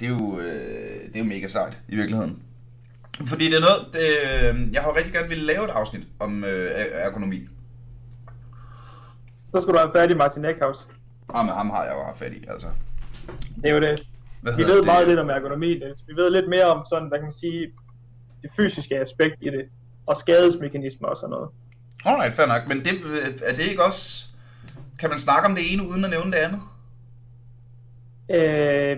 det, er jo, øh, det er jo mega sejt i virkeligheden. Fordi det er noget, det, jeg har rigtig gerne ville lave et afsnit om øh, ergonomi. Så skulle du have færdig Martin Eckhaus. Ah, men ham har jeg jo haft fat i, altså. Det er jo det. Hvad vi ved det? meget lidt om ergonomi, Niels. Vi ved lidt mere om sådan, hvad kan man sige, det fysiske aspekt i det, og skadesmekanismer og sådan noget. Alright, fair nok. Men det, er det ikke også... Kan man snakke om det ene, uden at nævne det andet? Øh,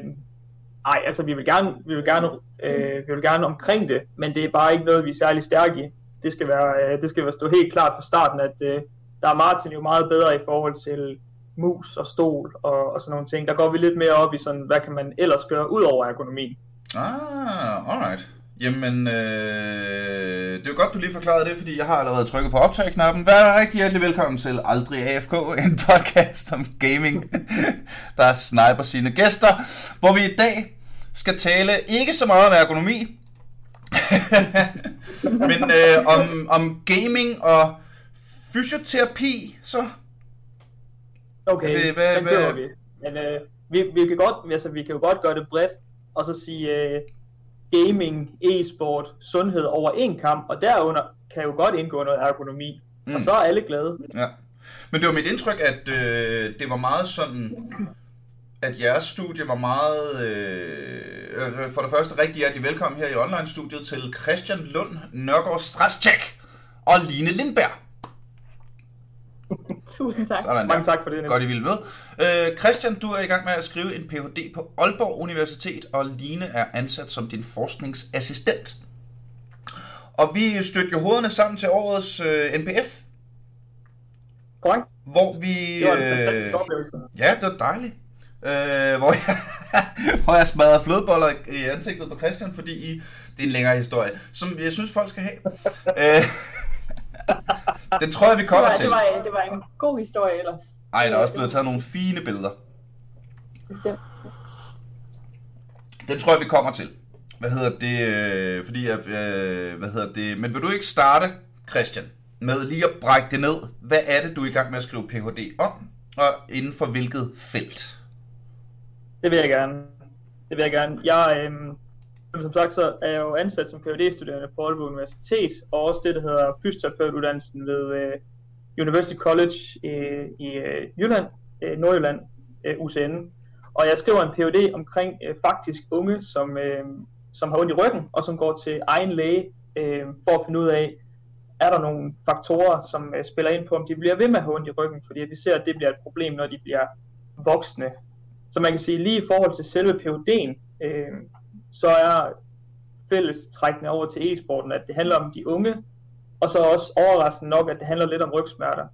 Nej, altså vi vil gerne, vi vil gerne, øh, vi vil gerne omkring det, men det er bare ikke noget, vi er særlig stærke i. Det skal være, øh, det skal være stå helt klart fra starten, at øh, der er Martin jo meget bedre i forhold til mus og stol og, og sådan nogle ting. Der går vi lidt mere op i sådan, hvad kan man ellers gøre ud over ergonomi. Ah, alright. Jamen, øh, det er jo godt, du lige forklarede det, fordi jeg har allerede trykket på optag-knappen. Vær rigtig hjertelig velkommen til Aldrig AFK, en podcast om gaming, der sniper sine gæster, hvor vi i dag skal tale ikke så meget om ergonomi, men øh, om, om gaming og fysioterapi, så. Okay, det, hvad, hvad? vi. Men øh, vi, vi, kan godt, altså, vi kan jo godt gøre det bredt, og så sige, øh, gaming, e-sport, sundhed over en kamp, og derunder kan jo godt indgå noget ergonomi, mm. og så er alle glade. Ja. Men det var mit indtryk, at øh, det var meget sådan, at jeres studie var meget, øh, for det første rigtig hjertelig velkommen her i online-studiet til Christian Lund, Nørgaard Strascek og Line Lindberg. Tusind tak. Sådan Mange tak for det. Godt, I vil ved. Øh, Christian, du er i gang med at skrive en Ph.D. på Aalborg Universitet, og Line er ansat som din forskningsassistent. Og vi stødte jo hovederne sammen til årets øh, NPF. Korrekt. Hvor vi... Det var en fantastisk øh, oplevelse. Ja, det var dejligt. Øh, hvor, jeg, hvor jeg smadrede flødeboller i ansigtet på Christian, fordi I, det er en længere historie, som jeg synes, folk skal have. øh, den tror jeg, vi kommer det var, til. Det var, det var en god historie ellers. Ej, der er også blevet taget nogle fine billeder. Bestemt. Den tror jeg, vi kommer til. Hvad hedder det? Øh, fordi jeg, øh, hvad hedder det? Men vil du ikke starte, Christian, med lige at brække det ned? Hvad er det, du er i gang med at skrive Ph.D. om? Og inden for hvilket felt? Det vil jeg gerne. Det vil jeg gerne. Jeg, øh, som sagt, så er jeg jo ansat som Ph.D.-studerende på Aalborg Universitet, og også det, der hedder fysioterapeutuddannelsen ved uh, University College i, i uh, Jylland, uh, Nordjylland, uh, UCN. Og jeg skriver en Ph.D. omkring uh, faktisk unge, som, uh, som har ondt i ryggen, og som går til egen læge uh, for at finde ud af, er der nogle faktorer, som uh, spiller ind på, om de bliver ved med at have ondt i ryggen, fordi vi ser, at det bliver et problem, når de bliver voksne. Så man kan sige, lige i forhold til selve Ph.D.'en, øh, så er fællestrækkende over til e-sporten, at det handler om de unge, og så også overraskende nok, at det handler lidt om rygsmerter.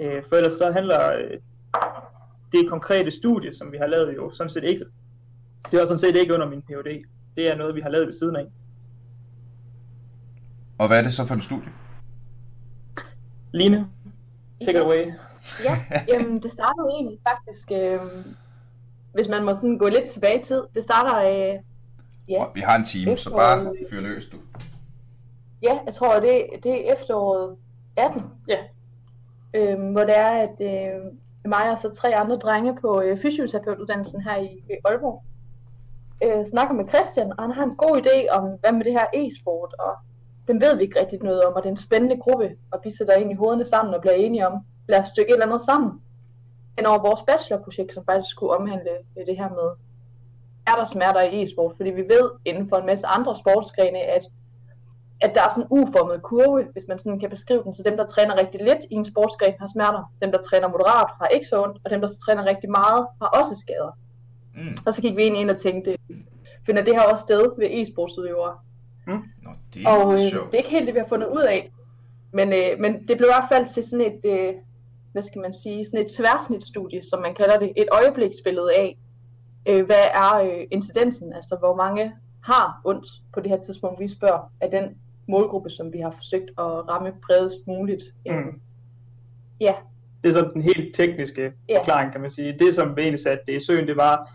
Øh, for ellers så handler øh, det konkrete studie, som vi har lavet jo, sådan set ikke, det er sådan set ikke under min PhD. Det er noget, vi har lavet ved siden af. Og hvad er det så for en studie? Line, take it away. Ja, jamen, det startede egentlig faktisk, øh, hvis man må sådan gå lidt tilbage i tid, det starter øh, Ja. Vi har en time, så bare fyr løs du. Ja, jeg tror, det, det er efteråret 18. Ja. Øhm, hvor det er, at øh, mig og så tre andre drenge på øh, fysioterapeutuddannelsen her i øh, Aalborg øh, snakker med Christian, og han har en god idé om, hvad med det her e-sport, og den ved vi ikke rigtig noget om, og det er en spændende gruppe, og vi sætter ind i hovederne sammen og bliver enige om, lad os stykke et eller andet sammen. End over vores bachelorprojekt, som faktisk skulle omhandle øh, det her med er der smerter i e-sport, fordi vi ved inden for en masse andre sportsgrene, at, at der er sådan en uformet kurve, hvis man sådan kan beskrive den, så dem, der træner rigtig lidt i en sportsgren, har smerter, dem, der træner moderat, har ikke så ondt, og dem, der træner rigtig meget, har også skader. Mm. Og så gik vi ind og tænkte, finder det her også sted ved e-sportsudøvere? Mm. Nå, det er og øh, det er ikke helt det, vi har fundet ud af. Men, øh, men det blev i hvert fald til sådan et, øh, hvad skal man sige, sådan et tværsnitstudie, som man kalder det, et øjebliksbillede af, øh, hvad er øh, incidensen, altså hvor mange har ondt på det her tidspunkt, vi spørger, af den målgruppe, som vi har forsøgt at ramme bredest muligt. Mm. Ja. Det er sådan den helt tekniske ja. forklaring, kan man sige. Det, som vi egentlig satte det i søen, det var,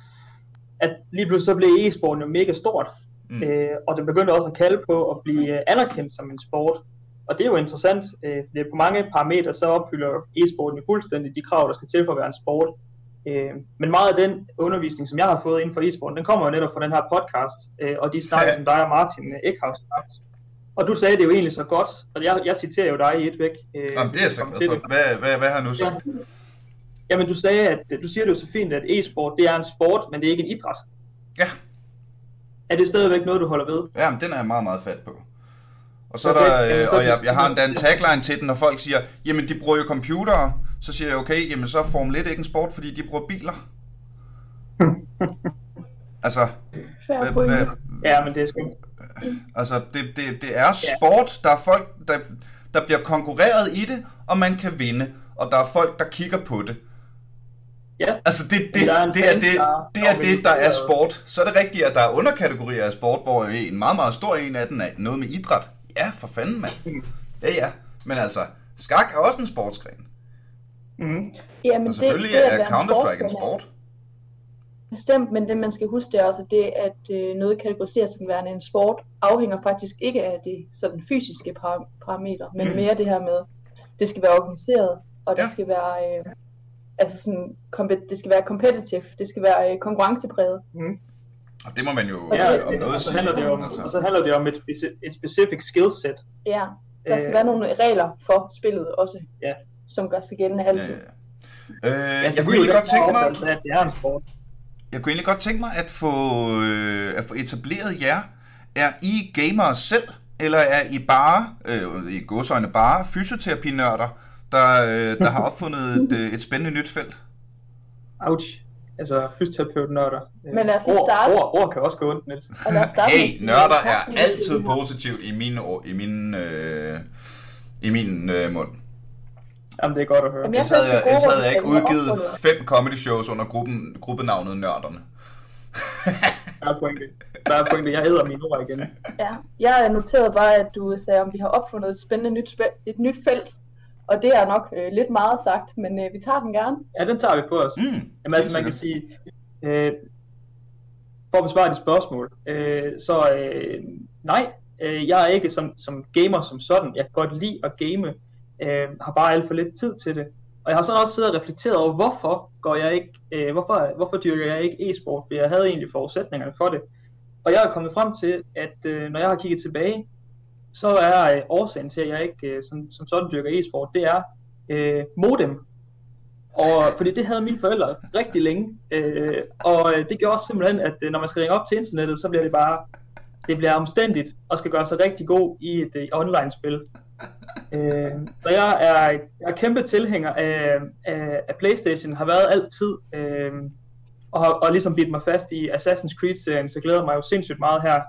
at lige pludselig så blev e-sporten jo mega stort, mm. øh, og det begyndte også at kalde på at blive anerkendt som en sport. Og det er jo interessant, øh, fordi på mange parametre så opfylder e-sporten jo fuldstændig de krav, der skal til for at være en sport. Øh, men meget af den undervisning, som jeg har fået inden for e-sporten, den kommer jo netop fra den her podcast, øh, og de snakker, Ja. som dig og Martin Eckhaus har haft. Og du sagde det jo egentlig så godt, og jeg, jeg citerer jo dig i et væk. Øh, Jamen, det er så for. det. Hvad, hvad, hvad har nu så? Ja. Jamen, du sagde, at du siger det jo så fint, at e-sport, det er en sport, men det er ikke en idræt. Ja. Er det stadigvæk noget, du holder ved? Ja, men den er jeg meget, meget fat på. Og så er Okay, der, jamen, øh, og jeg, jeg har endda en tagline til den, når folk siger, jamen de bruger jo computere, så siger jeg, okay, jamen så er Formel 1 ikke en sport, fordi de bruger biler. altså, hvad, hvad, Ja, men det er sgu... altså det, det, det er sport, der er folk, der, der bliver konkurreret i det, og man kan vinde, og der er folk, der kigger på det. Ja, Altså det, det, er det, er det, der- det er det, der er sport. Så er det rigtigt, at der er underkategorier af sport, hvor en meget, meget stor en af den er noget med idræt. Ja, for fanden, mand. Mm. Ja, ja. Men altså, skak er også en sportsgren. Mm, Jamen, Og selvfølgelig det, det er være en Counter-Strike en sport. Bestemt, men det man skal huske det er også, at det at øh, noget kategoriseres som værende en sport, afhænger faktisk ikke af de sådan fysiske par- parametre, men Mm. mere det her med, det skal være organiseret, og det Ja. skal være, øh, altså sådan, det skal være competitive, det skal være øh, konkurrencepræget. Og det må man jo Ja, øh, om noget og så sige. handler det om, altså. og så handler det om et, speci- et specific skillset. Ja, der skal Øh, være nogle regler for spillet også, Ja. Som gør sig gældende altid. Ja, ja. Øh, Altså, jeg kunne egentlig godt tænke mig, at det er en sport. jeg kunne egentlig godt tænke mig at få, øh, at få etableret jer. Er I gamere selv, eller er I bare, øh, i godsøjne bare, fysioterapinørder, der, øh, der har opfundet et, øh, et spændende nyt felt? Ouch. Altså, fysioterapeut-nørder. Øh, Men lad os ord, starte. ord, ord kan også gå ondt, Niels. Hey, nørder er altid positivt i min, i min, øh, i min øh, mund. Jamen, det er godt at høre. Jamen, jeg Ellers havde jeg, ellers havde jeg ikke udgivet opfundet. fem comedy shows under gruppen, gruppenavnet Nørderne. Der er pointe. Der er pointe. Jeg æder mine ord igen. Ja, jeg noterede bare, at du sagde, om vi har opfundet et spændende nyt, spæ- et nyt felt. Og det er nok øh, lidt meget sagt, men øh, vi tager den gerne. Ja, den tager vi på os. Mm, Jamen altså, man kan sige, øh, for at besvare dit spørgsmål, øh, så øh, nej, øh, jeg er ikke som, som gamer som sådan. Jeg kan godt lide at game, øh, har bare alt for lidt tid til det. Og jeg har sådan også siddet og reflekteret over, hvorfor går jeg ikke, øh, hvorfor, hvorfor dyrker jeg ikke e-sport, for jeg havde egentlig forudsætningerne for det. Og jeg er kommet frem til, at øh, når jeg har kigget tilbage, så er øh, årsagen til, at jeg ikke øh, som, som sådan dyrker e-sport, det er øh, modem. Og fordi det havde mine forældre rigtig længe. Øh, og øh, det gjorde også simpelthen, at øh, når man skal ringe op til internettet, så bliver det bare det bliver omstændigt og skal gøre sig rigtig god i et øh, online-spil. Øh, så jeg er, jeg er kæmpe tilhænger af, af, af Playstation, har været altid, øh, og, og ligesom bidt mig fast i Assassin's Creed-serien, så glæder jeg mig jo sindssygt meget her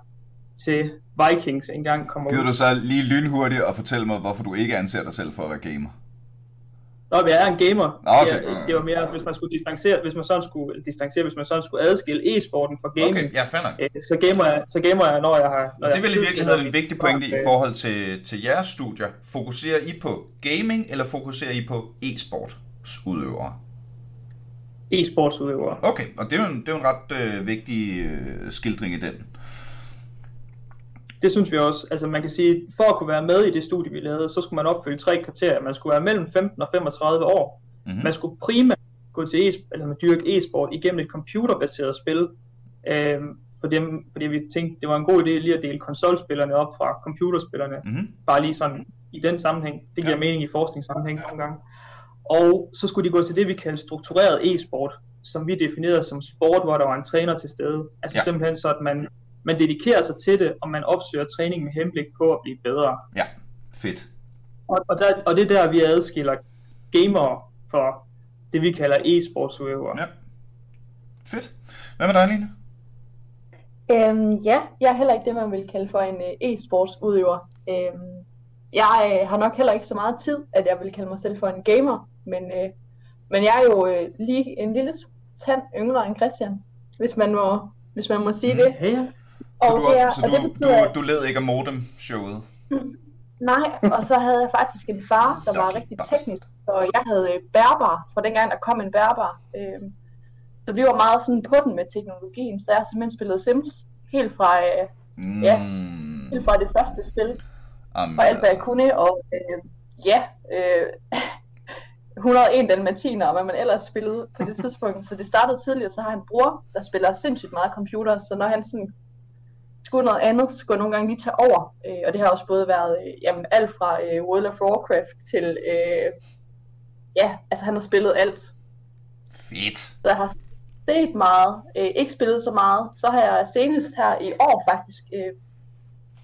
til Vikings engang kommer Gider ud. du så lige lynhurtigt og fortælle mig, hvorfor du ikke anser dig selv for at være gamer? Nå, jeg er en gamer. Nå, okay. Det, det var mere, hvis man skulle distancere, hvis man sådan skulle distancere, hvis man sådan skulle adskille e-sporten fra gaming. Okay, ja, fair. Øh, så gamer jeg, så gamer jeg, når jeg har... Når det er vel i virkeligheden en vigtig pointe i Øh, forhold til, til jeres studier. Fokuserer I på gaming, eller fokuserer I på e-sport udøvere? E-sportsudøvere. Okay, og det er jo en, det er jo en ret øh, vigtig øh, skildring i den. Det synes vi også. Altså man kan sige, for at kunne være med i det studie, vi lavede, så skulle man opfylde tre kriterier. Man skulle være mellem 15 og 35 år. Mm-hmm. Man skulle primært gå til e eller dyrke e-sport igennem et computerbaseret spil. Øhm, fordi, fordi vi tænkte, det var en god idé lige at dele konsolspillerne op fra computerspillerne. Mm-hmm. bare lige sådan i den sammenhæng. Det giver Ja. mening i forskningssammenhæng nogle gange. Og så skulle de gå til det, vi kalder struktureret e-sport, som vi definerede som sport, hvor der var en træner til stede. Altså ja. simpelthen så, at man, man dedikerer sig til det, og man opsøger træning med henblik på at blive bedre. Ja, fedt. Og, og, der, og det er der, vi adskiller gamere for det, vi kalder e-sportsudøvere. Ja. Fedt. Hvad med dig, Line? Øhm, ja, jeg er heller ikke det, man vil kalde for en øh, e-sportsudøver. Øhm, jeg øh, har nok heller ikke så meget tid, at jeg vil kalde mig selv for en gamer, men, øh, men jeg er jo øh, lige en lille tand yngre end Christian, hvis man må, hvis man må sige det. Ja, ja. Så Og du, det er, så og det du, betyder, du, du led ikke af modem-showet? Nej, og så havde jeg faktisk en far, der var rigtig teknisk, og jeg havde øh, bærbar, fra dengang der kom en bærbar. Øhm, så vi var meget sådan på den med teknologien, så jeg har simpelthen spillet Sims helt fra, øh, Mm. Ja. helt fra det første spil, Amen, og alt hvad jeg altså. kunne, og øh, ja, øh, 101 dalmatiner, og hvad man ellers spillede på det tidspunkt. Så det startede tidligere, så har han en bror, der spiller sindssygt meget computer, så når han sådan skulle noget andet, så skulle nogle gange lige tage over. Øh, og det har også både været øh, jamen, alt fra øh, World of Warcraft til, øh, ja, altså han har spillet alt. Fedt. Så jeg har set meget, øh, ikke spillet så meget. Så har jeg senest her i år faktisk, øh,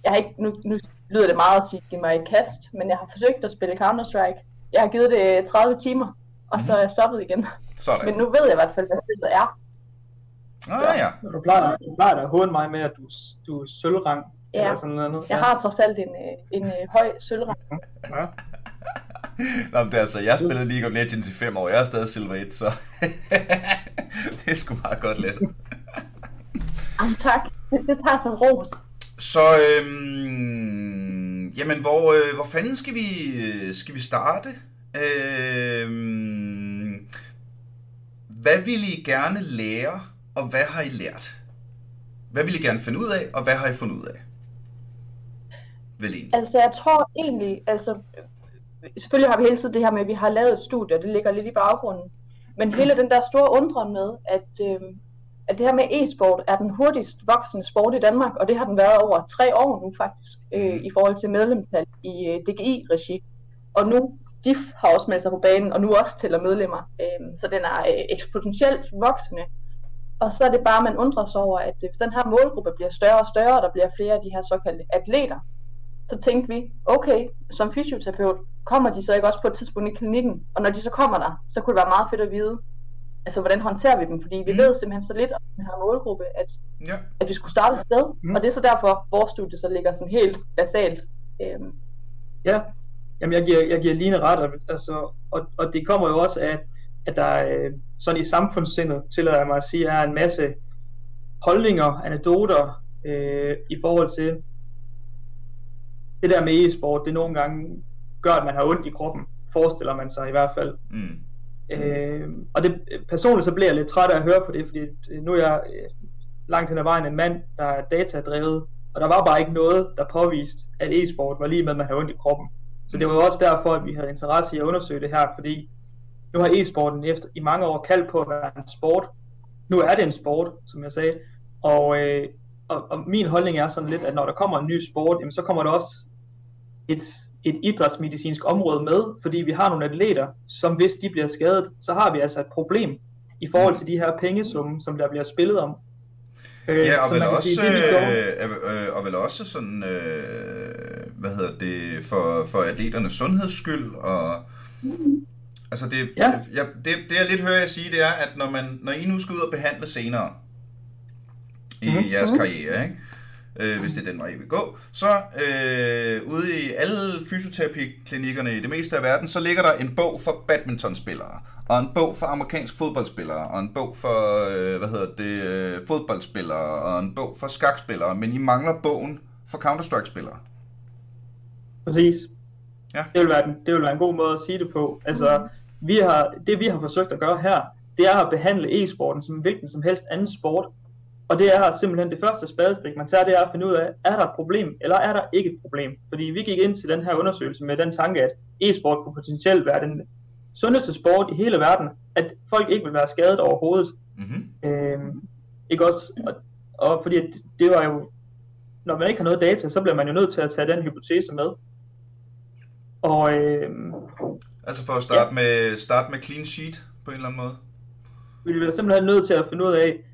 jeg har ikke, nu, nu lyder det meget at sige, give mig et kast, men jeg har forsøgt at spille Counter-Strike. Jeg har givet det 30 timer, og så er jeg stoppet igen. Sådan. Men nu ved jeg i hvert fald, hvad spillet er. Ah, ja. Du plejer, du plejer da at håne mig med, at du, du er sølvrang. Ja. Eller sådan noget. Jeg har trods alt en, øh, en øh, høj sølvrang. Ja. Nå, men det er altså, jeg spillede League of Legends i fem år. Jeg er stadig Silver 1, så det er sgu meget godt let. Jamen tak, det, det tager som ros. Så, øhm, jamen, hvor, øh, hvor fanden skal vi, øh, skal vi starte? Øhm, hvad vil I gerne lære, og hvad har I lært? Hvad vil I gerne finde ud af, og hvad har I fundet ud af? Vel egentlig. Altså jeg tror egentlig, altså selvfølgelig har vi hele tiden det her med, at vi har lavet et studie, og det ligger lidt i baggrunden. Men hele den der store undren med, at, øh, at det her med e-sport er den hurtigst voksende sport i Danmark, og det har den været over tre år nu faktisk, øh, i forhold til medlemstal i øh, DGI-regi. Og nu, DIF har også meldt sig på banen, og nu også tæller medlemmer. Øh, så den er øh, eksponentielt voksende. Og så er det bare, man undrer sig over, at øh, hvis den her målgruppe bliver større og større, og der bliver flere af de her såkaldte atleter, så tænkte vi, okay, som fysioterapeut, kommer de så ikke også på et tidspunkt i klinikken? Og når de så kommer der, så kunne det være meget fedt at vide, altså hvordan håndterer vi dem? Fordi vi Mm. ved simpelthen så lidt om den her målgruppe, at, Ja. at vi skulle starte et sted. Mm. Og det er så derfor, vores studie så ligger sådan helt basalt. Øhm, Ja, jamen jeg giver, jeg giver Line ret, altså, og, og det kommer jo også af, at der øh, sådan i samfundssindet, tillader jeg mig at sige, er en masse holdninger, anekdoter øh, i forhold til det der med e-sport, det nogle gange gør, at man har ondt i kroppen, forestiller man sig i hvert fald. Mm. Øh, og det, personligt så bliver jeg lidt træt af at høre på det, fordi øh, nu er jeg øh, langt hen ad vejen en mand, der er datadrevet, og der var bare ikke noget, der påviste, at e-sport var lige med, at man havde ondt i kroppen. Så det var også derfor, at vi havde interesse i at undersøge det her, fordi nu har e-sporten efter, i mange år kaldt på at være en sport. Nu er det en sport, som jeg sagde, og, øh, og, og min holdning er sådan lidt, at når der kommer en ny sport, jamen, så kommer der også et, et idrætsmedicinsk område med, fordi vi har nogle atleter, som hvis de bliver skadet, så har vi altså et problem i forhold til de her pengesumme, som der bliver spillet om. Øh, Ja, og vel, også, sige, øh, øh, og vel også sådan, øh, hvad hedder det, for, for atleternes sundheds skyld, og altså det, Ja. jeg, det, det jeg lidt hører jeg sige, det er, at når, man, når I nu skal ud og behandle senere i Mhm. jeres karriere, ikke? Øh, hvis det er den vej, I vil gå, så øh, ude i alle fysioterapiklinikkerne i det meste af verden, så ligger der en bog for badmintonspillere, og en bog for amerikansk fodboldspillere, og en bog for, øh, hvad hedder det, øh, fodboldspillere, og en bog for skakspillere, men I mangler bogen for Counter-Strike-spillere. Præcis. Ja. Det, vil være, den- det vil være en god måde at sige det på. Altså, vi har, det vi har forsøgt at gøre her, det er at behandle e-sporten som hvilken som helst anden sport. Og det er simpelthen det første spadestik, man tager, det er at finde ud af, er der et problem, eller er der ikke et problem? Fordi vi gik ind til den her undersøgelse med den tanke, at e-sport kunne potentielt være den sundeste sport i hele verden, at folk ikke vil være skadet overhovedet. Mm-hmm. Øhm, ikke også? Og, og fordi at det var jo, når man ikke har noget data, så bliver man jo nødt til at tage den hypotese med. Og øhm, Altså for at starte, ja. med, starte med clean sheet på en eller anden måde. vi bliver simpelthen nødt til at finde ud af,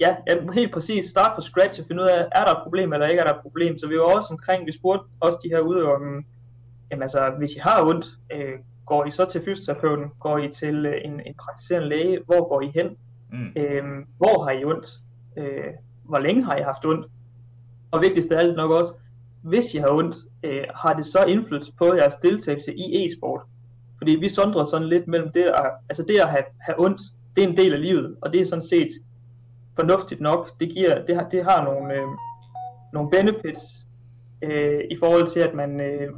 ja, helt præcis, starte fra scratch og finde ud af, er der et problem eller ikke er der et problem. Så vi var også omkring, vi spurgte også de her udøvere, om, jamen altså, hvis I har ondt, øh, går I så til fysioterapeuten, går I til øh, en, en praktiserende læge, hvor går I hen? Mm. Øhm, hvor har I ondt? Øh, hvor længe har I haft ondt? Og vigtigst af alt nok også, hvis I har ondt, øh, har det så indflydelse på jeres deltagelse i e-sport? Fordi vi sondrer sådan lidt mellem det at, altså det at have, have ondt, det er en del af livet, og det er sådan set fornuftigt nok. Det, giver, det, har, det har nogle, øh, nogle benefits øh, i forhold til, at man, øh,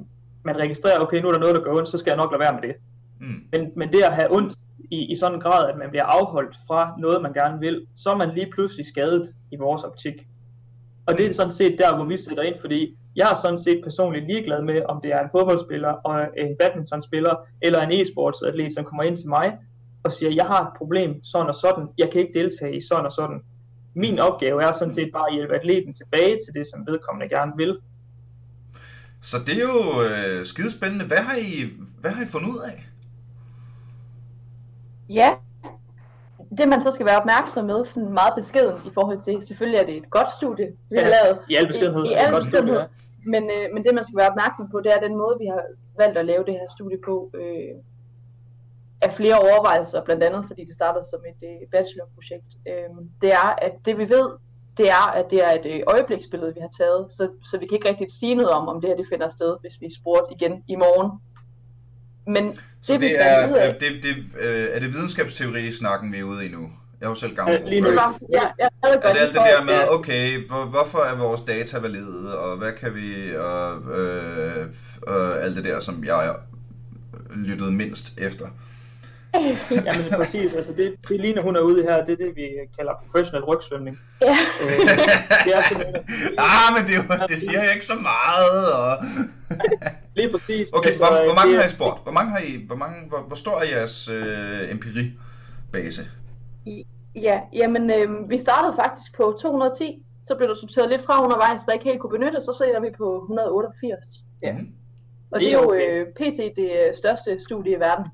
man registrerer, okay, nu er der noget, der gør ondt, så skal jeg nok lade være med det. Mm. Men, men det at have ondt i, i sådan en grad, at man bliver afholdt fra noget, man gerne vil, så er man lige pludselig skadet i vores optik. Og det er sådan set der, hvor vi sætter ind, fordi Jeg er sådan set personligt ligeglad med, om det er en fodboldspiller og en badmintonspiller eller en e-sportsatlet, som kommer ind til mig og siger, jeg har et problem, sådan og sådan, jeg kan ikke deltage i sådan og sådan. Min opgave er sådan set bare at hjælpe atleten tilbage til det, som vedkommende gerne vil. Så det er jo øh, skidespændende. Hvad har, I, hvad har I fundet ud af? Ja, det man så skal være opmærksom med, sådan meget beskeden i forhold til, selvfølgelig er det et godt studie, vi har Ja, lavet. I al beskedenhed. I, i al beskedenhed. ja. Men, øh, men det man skal være opmærksom på, det er den måde, vi har valgt at lave det her studie på, øh, af flere overvejelser, blandt andet fordi det startede som et øh, bachelorprojekt. Øh, det er, at det vi ved, det er, at det er et øh, øjebliksbillede, vi har taget, så, så vi kan ikke rigtig sige noget om, om det her det finder sted, hvis vi spurgte igen i morgen. Men Så det, vi det fandt er, af, er, det, det, øh, er det videnskabsteori-snakken, vi er ude i nu? Jeg er jo selv gammel. Ja, lige nu. det var, ja, jeg Er godt det alt det der med, øh, okay, hvor, hvorfor er vores data valide, og hvad kan vi, og øh, øh, alt det der, som jeg lyttede mindst efter. Jamen præcis, altså det, det lige når hun er ude her, det er det, vi kalder professionel rygsvømning. Ja. Øh, det er simpelthen, Ah, men det, er jo- det siger jeg ikke så meget. Og... lige præcis. Okay, altså, hvor, hvor mange har I spurgt? Hvor, mange har I, hvor, mange, hvor, hvor stor er jeres øh, empiribase? Ja, jamen øh, vi startede faktisk på 210, så blev der sorteret lidt fra undervejs, der ikke helt kunne benyttes, og så ender vi på 188. Ja. Mhm. Og Det er jo øh, pt. det øh, største studie i verden.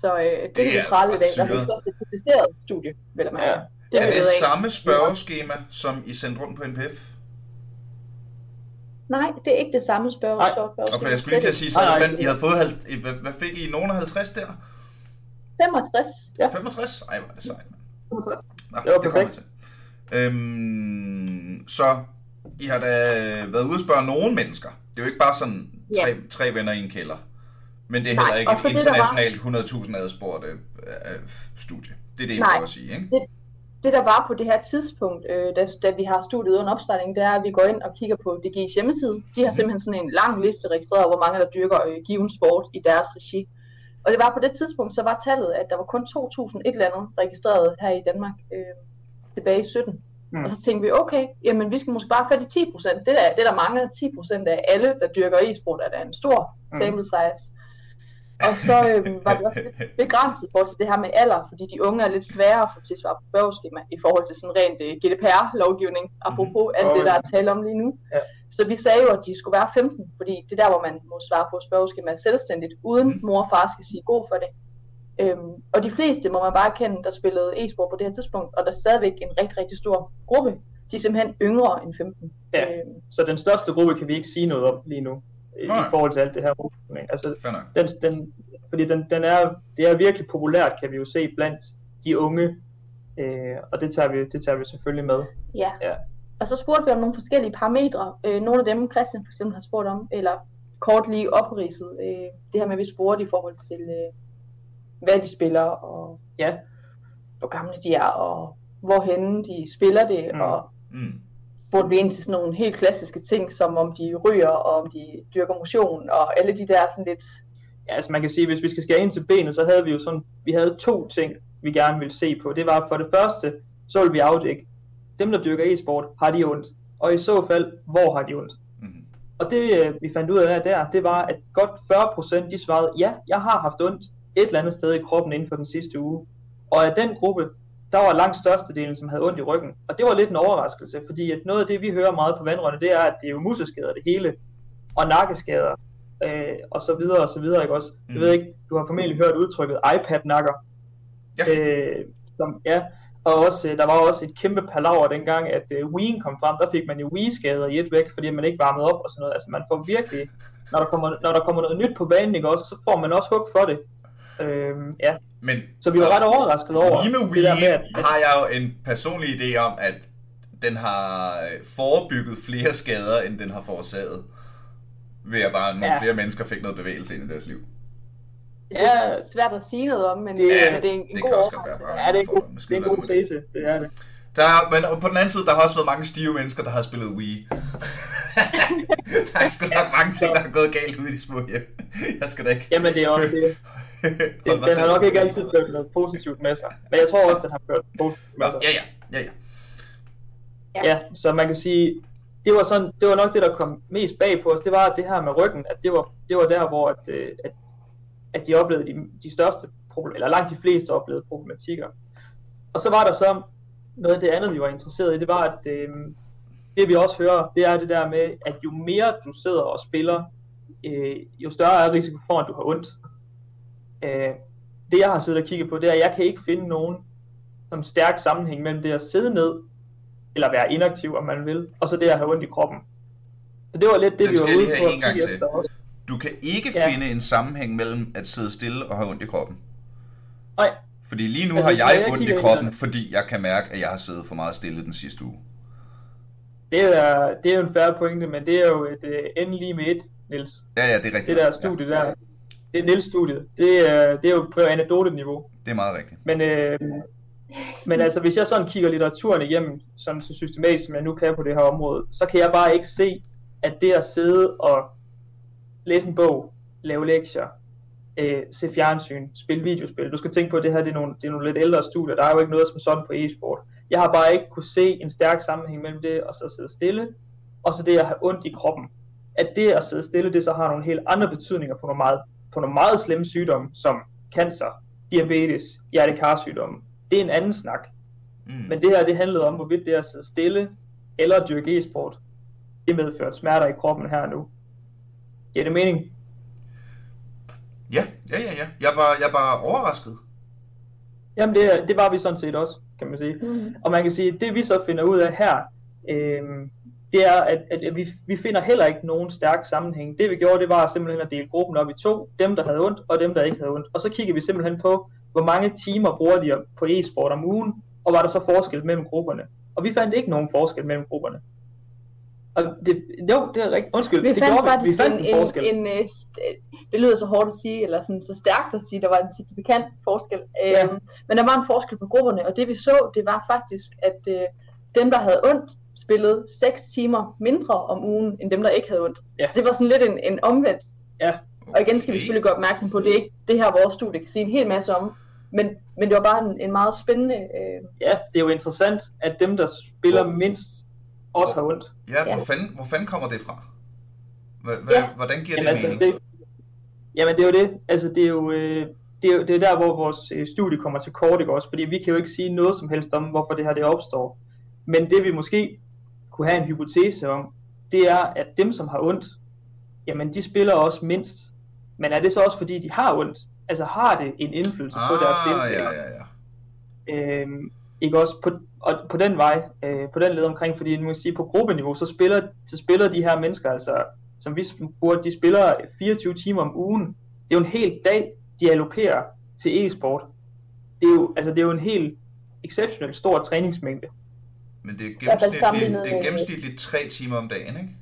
Så øh, det, det er det prale i dag, der er det største publicerede studie, vil jeg mærke. Ja. Det Er det ikke. samme spørgeskema, som I sendte rundt på NPF? Nej, det er ikke det samme spørg. Nej. spørg- Og for jeg skulle lige til at sige, så fandt, I havde fået, hvad, hvad fik I? Nogen af 50 der? 65. Ja. 65? Ej, hvor er det sejt. mand. Nå, Det var det til. Øhm, så I har da været ude og spørge nogle mennesker. Det er jo ikke bare sådan Ja. tre, tre venner i en kælder. Men det er Nej, heller ikke og et det, der var- internationalt 100.000 adspurgte øh, studie. Det er det, jeg Nej. prøver at sige, ikke? Det der var på det her tidspunkt, øh, da, da vi har studiet under opstartning, det er, at vi går ind og kigger på DGI's hjemmeside. De har simpelthen sådan en lang liste registreret, hvor mange der dyrker øh, given sport i deres regi. Og det var på det tidspunkt, så var tallet, at der var kun 2.000 et eller andet registreret her i Danmark øh, tilbage i 17. Mm. Mm. Og så tænkte vi, okay, jamen vi skal måske bare have fat i 10 procent. Det der, det der mangler 10 procent af alle, der dyrker e-sport, er da en stor Mm. sample size. Og så øh, var vi også lidt begrænset forhold til det her med alder, fordi de unge er lidt sværere at få til at svare på spørgeskema i forhold til sådan rent øh, GDPR-lovgivning, apropos alt Åh, det, der er tale om lige nu. Ja. Så vi sagde jo, at de skulle være 15, fordi det er der, hvor man må svare på spørgeskema selvstændigt, uden Mhm. mor og far skal sige god for det. Øhm, og de fleste må man bare kende, der spillede e-sport på det her tidspunkt, og der er stadigvæk en rigtig, rigtig stor gruppe. De er simpelthen yngre end 15. Ja. Øhm, Så den største gruppe kan vi ikke sige noget om lige nu, Nej. i forhold til alt det her rygsvømning. Altså, den, den, fordi den, den er, det er virkelig populært, kan vi jo se blandt de unge, øh, og det tager, vi, det tager vi selvfølgelig med. Ja. Ja. Og så spurgte vi om nogle forskellige parametre. Øh, nogle af dem, Christian for eksempel har spurgt om, eller kort lige opridset. Øh, det her med, at vi spurgte i forhold til, øh, hvad de spiller, og Ja. hvor gamle de er, og hvorhenne de spiller det, mm. og Mm. Spurgte vi ind til sådan nogle helt klassiske ting, som om de ryger, og om de dyrker motion, og alle de der sådan lidt... Ja, altså man kan sige, hvis vi skal skære ind til benet, så havde vi jo sådan, vi havde to ting, vi gerne ville se på. Det var for det første, så ville vi afdække, dem der dyrker e-sport, har de ondt? Og i så fald, hvor har de ondt? Mm. Og det øh, vi fandt ud af der, det var, at godt 40% de svarede, ja, jeg har haft ondt et eller andet sted i kroppen inden for den sidste uge. Og af den gruppe, der var langt størstedelen, som havde ondt i ryggen. Og det var lidt en overraskelse, fordi at noget af det, vi hører meget på vandrørene, det er, at det er jo museskader det hele, og nakkeskader, øh, og så videre, og så videre, ikke også? Mm. Jeg ved ikke, du har formentlig hørt udtrykket iPad-nakker. Ja. Øh, som, ja, og også, øh, der var også et kæmpe palaver dengang, at øh, Wii'en kom frem, der fik man jo Wii-skader i et væk, fordi man ikke varmede op og sådan noget. Altså man får virkelig, når der kommer, når der kommer noget nyt på banen, ikke også, så får man også hug for det. Øhm, ja, Men så vi var ret overrasket over Lige med det der med, at, at har jeg jo en personlig idé om, at den har øh, forebygget flere skader, end den har forårsaget. Ved at bare nogle Ja. flere mennesker fik noget bevægelse ind i deres liv. Det er svært at sige noget om, men Det- Ja, det er en, en det god kan også godt være overvejelse. bare- ja, det er, en god, det er en god tese, det er det. Der, men på den anden side, der har også været mange stive mennesker, der har spillet Wii. der er sgu nok mange ting, der er gået galt ude i de små hjem. Jeg skal da ikke... Jamen det er også det. Den, den har nok ikke altid ført noget positivt med sig. Men jeg tror også, den har ført positivt med sig. Ja, ja, ja, ja. Ja, så man kan sige, det var sådan, det var nok det, der kom mest bag på os, det var det her med ryggen, at det var, det var der, hvor at, øh, at, at de oplevede de, de største problemer, eller langt de fleste oplevede problematikker. Og så var der så noget af det andet, vi var interesseret i, det var, at øh, det vi også hører, det er det der med, at jo mere du sidder og spiller, øh, jo større er risiko for, at du har ondt. Øh, det jeg har siddet og kigget på, det er, at jeg kan ikke finde nogen som stærk sammenhæng mellem det at sidde ned, eller være inaktiv, om man vil, og så det at have ondt i kroppen. Så det var lidt det, Den vi var ude på. en gang til. også. Du kan ikke Ja. finde en sammenhæng mellem at sidde stille og have ondt i kroppen. Nej, Fordi lige nu Altså, har jeg jeg ondt i kroppen, fordi jeg kan mærke, at jeg har siddet for meget stille den sidste uge. Det er, det er jo en færre pointe, men det er jo et uh, N lige med et, Niels. Ja, ja, det er rigtigt. Det der studie der, det er Niels-studiet. Det er, det er jo på anekdote-niveau. Ja, det er meget rigtigt. Men, øh, men altså, hvis jeg sådan kigger litteraturen igennem, sådan så systematisk som jeg nu kan på det her område, så kan jeg bare ikke se, at det at sidde og læse en bog, lave lektier, øh, se fjernsyn, spille videospil. Du skal tænke på, at det her det er, nogle, det er nogle lidt ældre studier. Der er jo ikke noget som sådan på e-sport. Jeg har bare ikke kunne se en stærk sammenhæng mellem det og så sidde stille, og så det at have ondt i kroppen. At det at sidde stille, det så har nogle helt andre betydninger på nogle meget, på nogle meget slemme sygdomme, som cancer, diabetes, hjertekarsygdomme. Det er en anden snak. Mm. Men det her, det handlede om, hvorvidt det at sidde stille eller dyrke e-sport, det medførte smerter i kroppen her og nu. Giver det mening? Ja, ja, ja, ja. Jeg var, jeg var overrasket. Jamen det, det var vi sådan set også, kan man sige. Mm. Og man kan sige, at det vi så finder ud af her, øh, det er, at, at vi, vi finder heller ikke nogen stærk sammenhæng. Det vi gjorde, det var simpelthen at dele gruppen op i to. Dem, der havde ondt, og dem, der ikke havde ondt. Og så kigger vi simpelthen på, hvor mange timer bruger de på e-sport om ugen, og var der så forskel mellem grupperne. Og vi fandt ikke nogen forskel mellem grupperne. Og det, jo, det er rigtigt. Undskyld, Vi det fandt gjorde vi. faktisk Vi fandt en, en, forskel. en, en, øh, st- det lyder så hårdt at sige, eller sådan så stærkt at sige, der var en signifikant forskel. Ja. Øhm, men der var en forskel på grupperne, og det vi så, det var faktisk, at øh, dem, der havde ondt, spillede 6 timer mindre om ugen, end dem, der ikke havde ondt. Ja. Så det var sådan lidt en, en omvendt. Ja. Og igen skal vi selvfølgelig gøre opmærksom på, det er ikke det her, vores studie kan sige en hel masse om. Men, men det var bare en, en meget spændende... Øh, Ja, det er jo interessant, at dem, der spiller mindst, også har ondt. Ja, Ja. hvor fanden, hvor fanden kommer det fra? Hva- hva- Ja. Hvordan giver Jamen, det altså, mening? det, jamen det er jo det. Altså det er jo, øh, det er det er der, hvor vores øh, studie kommer til kort, ikke også? Fordi vi kan jo ikke sige noget som helst om, hvorfor det her det opstår. Men det vi måske kunne have en hypotese om, det er, at dem, som har ondt, jamen de spiller også mindst. Men er det så også, fordi de har ondt? Altså har det en indflydelse på deres Ah, deltagelse? ja, ja, ja. Øhm, ikke også på, og på den vej, øh, på den led omkring, fordi nu må jeg sige, på gruppeniveau, så spiller, så spiller de her mennesker, altså, som vi burde, de spiller 24 timer om ugen. Det er jo en hel dag, de allokerer til e-sport. Det er jo, altså, det er jo en helt exceptionelt stor træningsmængde. Men det er gennemsnitligt, det er gennemsnitligt tre timer om dagen, ikke?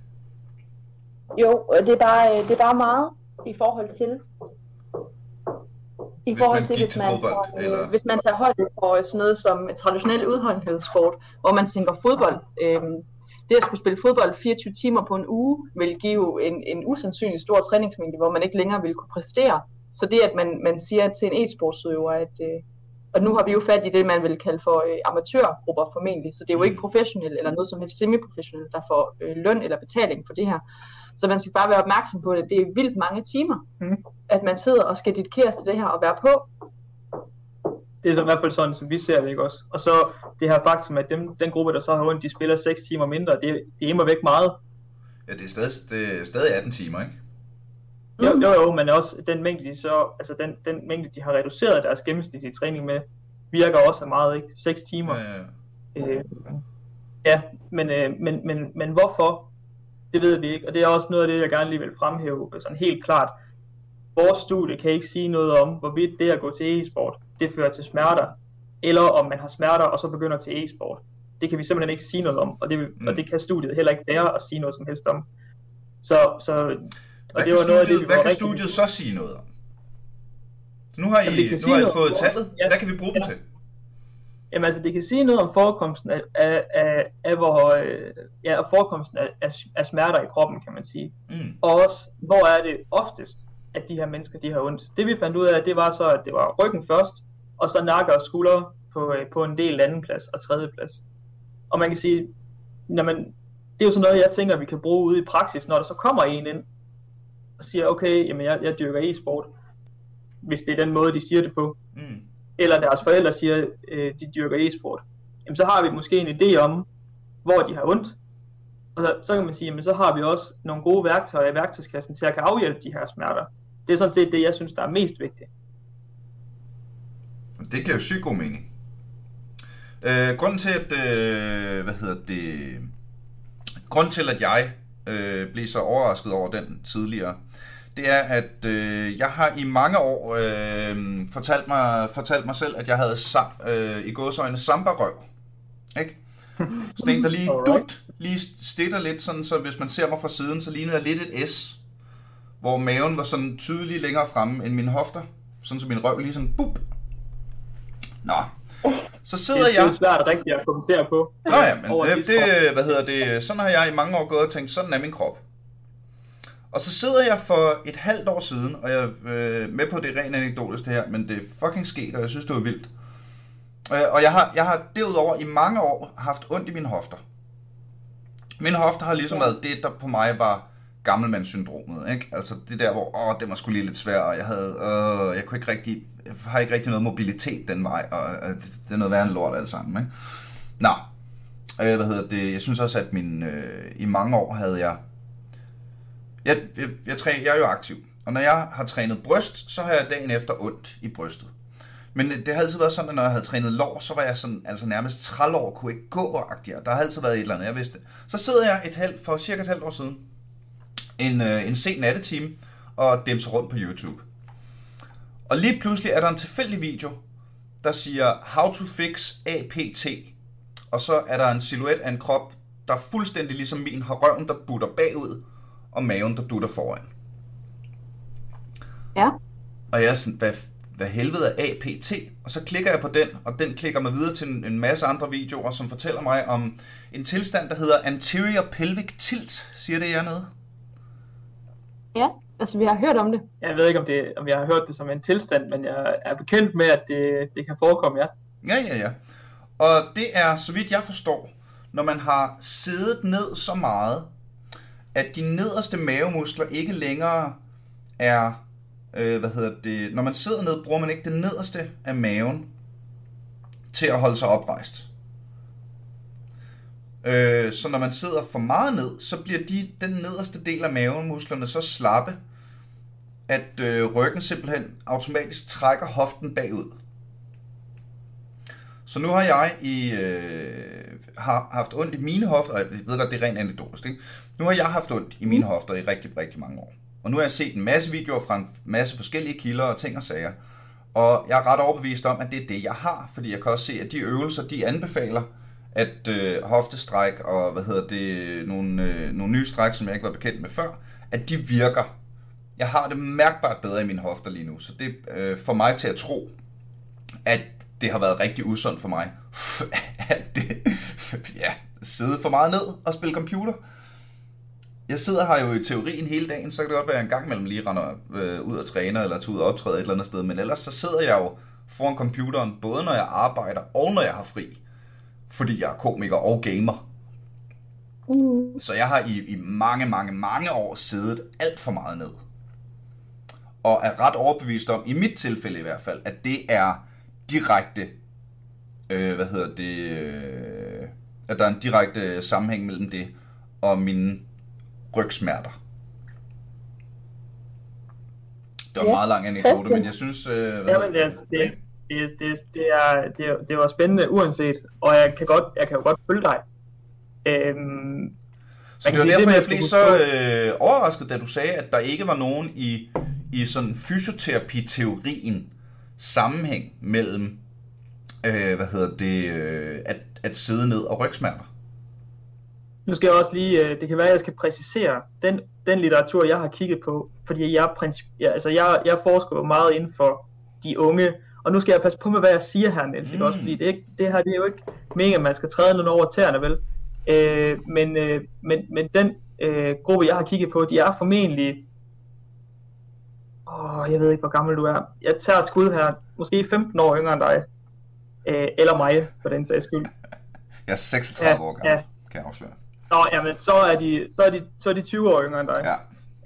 jo, og det er, bare, øh, det er bare meget i forhold til... I Hvis forhold man til, hvis til man, fodbold, tager, øh, eller- hvis man tager højde for sådan noget som traditionel udholdenhedssport, hvor man tænker fodbold. Øhm, det at skulle spille fodbold 24 timer på en uge, vil give en, en usandsynlig stor træningsmængde, hvor man ikke længere vil kunne præstere. Så det, at man, man siger til en e-sportsudøver, at øh, og nu har vi jo fat i det, man vil kalde for øh, amatørgrupper formentlig, så det er jo ikke professionelle eller noget som helst semi-professionelle, der får øh, løn eller betaling for det her. Så man skal bare være opmærksom på det. Det er vildt mange timer, Mhm. at man sidder og skal dedikeres til det her og være på. Det er så i hvert fald sådan, som vi ser det, ikke også? Og så det her faktum, at dem, den gruppe, der så har ondt, de spiller 6 timer mindre, det, det er væk meget. Ja, det er stadig, det er stadig 18 timer, ikke? Jo, Mm. jo, jo, men også den mængde, de så, altså den, den mængde, de har reduceret deres gennemsnitlige træning med, virker også af meget, ikke? 6 timer. Øh, Øh, ja, men, øh, men, men, men hvorfor? Det ved vi ikke, og det er også noget af det, jeg gerne lige vil fremhæve sådan helt klart. Vores studie kan ikke sige noget om, hvorvidt det at gå til e-sport, det fører til smerter, eller om man har smerter og så begynder til e-sport. Det kan vi simpelthen ikke sige noget om, og det, Mm. og det kan studiet heller ikke være at sige noget som helst om. Så, så og hvad det kan, var noget af det, studiet, vi hvad kan studiet så sige noget om? Nu har I, Jamen, nu har I noget fået om- tallet. Ja. Hvad kan vi bruge dem Ja. til? Jamen altså, det kan sige noget om forekomsten af, af, af, af, hvor, øh, ja, forekomsten af, af, af smerter i kroppen, kan man sige. Mm. Og også, hvor er det oftest, at de her mennesker, de har ondt. Det vi fandt ud af, det var så, at det var ryggen først, og så nakke og skuldre på, øh, på en del anden plads og tredje plads. Og man kan sige, når man, det er jo sådan noget, jeg tænker, vi kan bruge ude i praksis, når der så kommer en ind og siger, okay, jamen jeg, jeg dyrker e-sport, hvis det er den måde, de siger det på. Mm. Eller deres forældre siger, øh, de dyrker e-sport. Jamen så har vi måske en idé om, hvor de har ondt. Og så, så kan man sige, jamen så har vi også nogle gode værktøjer i værktøjskassen til at kan afhjælpe de her smerter. Det er sådan set det, jeg synes, der er mest vigtigt. Det giver jo sygt god mening. Øh, grunden til, at, øh, hvad hedder det, grunden til, at jeg øh, blev så overrasket over den tidligere, det er, at øh, jeg har i mange år øh, fortalt, mig, fortalt mig selv, at jeg havde sam, øh, i gåsøjne samba-røv. Ikke? Så en, der lige, dut, lige stitter lidt, sådan, så hvis man ser mig fra siden, så ligner jeg lidt et S, hvor maven var sådan tydeligt længere fremme end mine hofter. Sådan så min røv lige sådan, bup. Nå, så sidder jeg... Det er svært rigtigt at kommentere på. Nå ja, men det, det, hvad hedder det, sådan har jeg i mange år gået og tænkt, sådan er min krop. Og så sidder jeg for et halvt år siden, og jeg er øh, med på det rent anekdotisk det her, men det er fucking sket, og jeg synes, det var vildt. Øh, og jeg har, jeg har derudover i mange år haft ondt i mine hofter. Mine hofter har ligesom været det, der på mig var gammelmandssyndromet, ikke? Altså det der, hvor, åh, det var sgu lige lidt svært, og jeg havde, øh, jeg kunne ikke rigtig, jeg har ikke rigtig noget mobilitet den vej, og øh, det er noget værre end lort alt sammen, ikke? Nå, øh, hvad hedder det, jeg synes også, at min, øh, i mange år havde jeg, jeg, jeg, jeg, træner, jeg er jo aktiv, og når jeg har trænet bryst, så har jeg dagen efter ondt i brystet. Men det har altid været sådan, at når jeg havde trænet lår, så var jeg sådan, altså nærmest trælår, kunne ikke gå og Der har altid været et eller andet, jeg vidste. Så sidder jeg et halvt, for cirka et halvt år siden, en, øh, en sen nattetime og demser rundt på YouTube. Og lige pludselig er der en tilfældig video, der siger How to fix APT. Og så er der en silhuet af en krop, der fuldstændig ligesom min har røven, der butter bagud, og maven, der dutter foran. Ja. Og jeg er sådan, hvad, hvad helvede er APT? Og så klikker jeg på den, og den klikker mig videre til en, en masse andre videoer, som fortæller mig om en tilstand, der hedder Anterior Pelvic Tilt. Siger det jer noget? Ja, altså vi har hørt om det. Jeg ved ikke, om, det, om jeg har hørt det som en tilstand, men jeg er bekendt med, at det, det kan forekomme, ja. Ja, ja, ja. Og det er, så vidt jeg forstår, når man har siddet ned så meget, at de nederste mavemuskler ikke længere er, øh, hvad hedder det, når man sidder ned, bruger man ikke det nederste af maven til at holde sig oprejst. Øh, så når man sidder for meget ned, så bliver de, den nederste del af mavemusklerne så slappe, at øh, ryggen simpelthen automatisk trækker hoften bagud. Så nu har jeg i, øh, har haft ondt i mine hofter, og jeg ved godt, det er rent anekdotisk, ikke? Nu har jeg haft ondt i mine hofter i rigtig, rigtig mange år. Og nu har jeg set en masse videoer fra en masse forskellige kilder og ting og sager. Og jeg er ret overbevist om, at det er det, jeg har, fordi jeg kan også se, at de øvelser, de anbefaler, at øh, hoftestræk og hvad hedder det, nogle, øh, nogle nye stræk, som jeg ikke var bekendt med før, at de virker. Jeg har det mærkbart bedre i mine hofter lige nu, så det øh, får mig til at tro, at det har været rigtig usundt for mig, at det, ja, sidde for meget ned og spille computer. Jeg sidder her jo i teorien hele dagen, så kan det godt være, at jeg en gang imellem lige render øh, ud og træner, eller tager ud og optræder et eller andet sted, men ellers så sidder jeg jo foran computeren, både når jeg arbejder og når jeg har fri fordi jeg er komiker og gamer. Uh. Så jeg har i, i mange, mange, mange år siddet alt for meget ned. Og er ret overbevist om, i mit tilfælde i hvert fald, at det er direkte, øh, hvad hedder det, øh, at der er en direkte sammenhæng mellem det og mine rygsmerter. Det var en ja. meget lang anekdote, men jeg synes... Øh, hvad ja, men det, er, det, det, det, det, er, det, det var spændende uanset, og jeg kan, godt, jeg kan jo godt følge dig. Øhm, så det var derfor, det, jeg blev så øh, overrasket, da du sagde, at der ikke var nogen i, i sådan fysioterapi-teorien sammenhæng mellem, øh, hvad hedder det, øh, at, at sidde ned og rygsmerter. Nu skal jeg også lige, øh, det kan være, at jeg skal præcisere den, den litteratur, jeg har kigget på, fordi jeg, princip, ja, altså jeg, jeg forsker jo meget inden for de unge, og nu skal jeg passe på med, hvad jeg siger her, Niels, mm. også, fordi det, ikke, det her det er jo ikke meningen, at man skal træde nogen over tæerne, vel? Øh, men, øh, men, men den øh, gruppe, jeg har kigget på, de er formentlig... Åh, jeg ved ikke, hvor gammel du er. Jeg tager et skud her. Måske 15 år yngre end dig. Øh, eller mig, for den sags skyld. Jeg er 36 ja, år gammel, ja. kan jeg afsløre. Nå, jamen, så er de, så er de, så er de 20 år yngre end dig. Ja.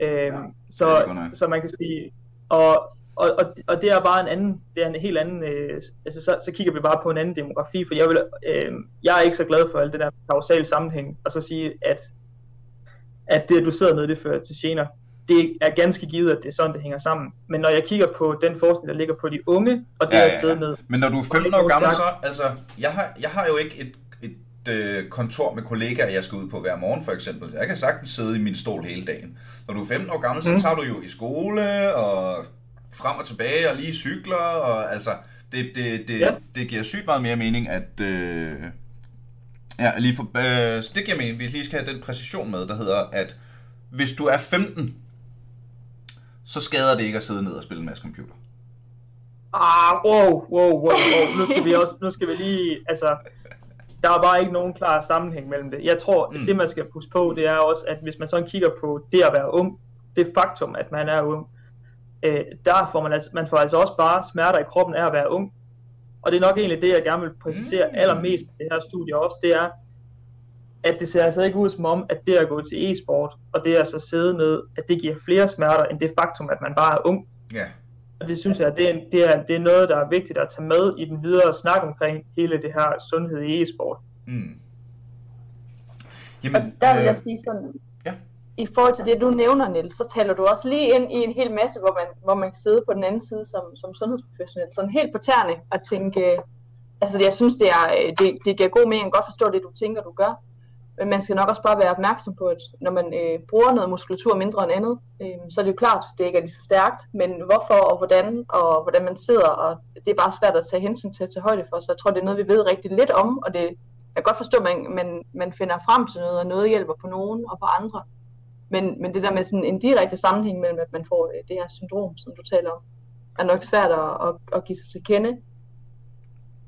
Øhm, Ja, så, så man kan sige, og, og, og, og det er bare en anden, det er en helt anden, øh, altså så, så kigger vi bare på en anden demografi, for jeg, vil, øh, jeg er ikke så glad for alt det der kausal sammenhæng, og så sige, at, at det, at du sidder nede, det fører til gener. Det er ganske givet, at det er sådan, det hænger sammen. Men når jeg kigger på den forskning, der ligger på de unge, og det Ja, ja, ja. ned, Men når du er Og 15 det er år gammel, så, altså, jeg har, jeg har jo ikke et, et øh, kontor med kollegaer, jeg skal ud på hver morgen, for eksempel. Jeg kan sagtens sidde i min stol hele dagen. Når du er 15 år gammel, så Mhm. tager du jo i skole, og frem og tilbage, og lige cykler, og altså, det, det, det, Ja. det giver sygt meget mere mening, at... Øh, ja, lige for, øh, det giver mening, vi lige skal have den præcision med, der hedder, at hvis du er 15, så skader det ikke at sidde ned og spille en masse computer. Ah, wow, wow, wow, wow. Nu skal vi også, nu skal vi lige, altså, der er bare ikke nogen klar sammenhæng mellem det. Jeg tror, Mm. det man skal huske på, det er også, at hvis man sådan kigger på det at være ung, det faktum, at man er ung, øh, der får man altså, man får altså også bare smerter i kroppen af at være ung. Og det er nok egentlig det, jeg gerne vil præcisere Mm. allermest med det her studie også, det er, at det ser altså ikke ud som om, at det at gå til e-sport, og det at så sidde ned, at det giver flere smerter, end det faktum, at man bare er ung. Ja, Og det synes jeg, det er, det, er, det er noget, der er vigtigt at tage med i den videre snak omkring hele det her sundhed i e-sport. mm. Og Jamen, der vil øh, jeg sige sådan, ja. i forhold til det, du nævner, Niels, så taler du også lige ind i en hel masse, hvor man, hvor man kan sidde på den anden side som, som sundhedsprofessionel, sådan helt på tæerne og tænke, altså jeg synes, det, er, øh, det, det giver god mening, godt forstå det, du tænker, du gør, men man skal nok også bare være opmærksom på, at når man øh, bruger noget muskulatur mindre end andet, øh, så er det jo klart, det ikke er lige så stærkt, men hvorfor og hvordan, og hvordan man sidder, og det er bare svært at tage hensyn til at tage højde for, så jeg tror, det er noget, vi ved rigtig lidt om, og det, jeg kan godt forstå, at man, man, man finder frem til noget, og noget hjælper på nogen og på andre, men, men det der med sådan en direkte sammenhæng mellem, at man får øh, det her syndrom, som du taler om, er nok svært at, at, at give sig til kende,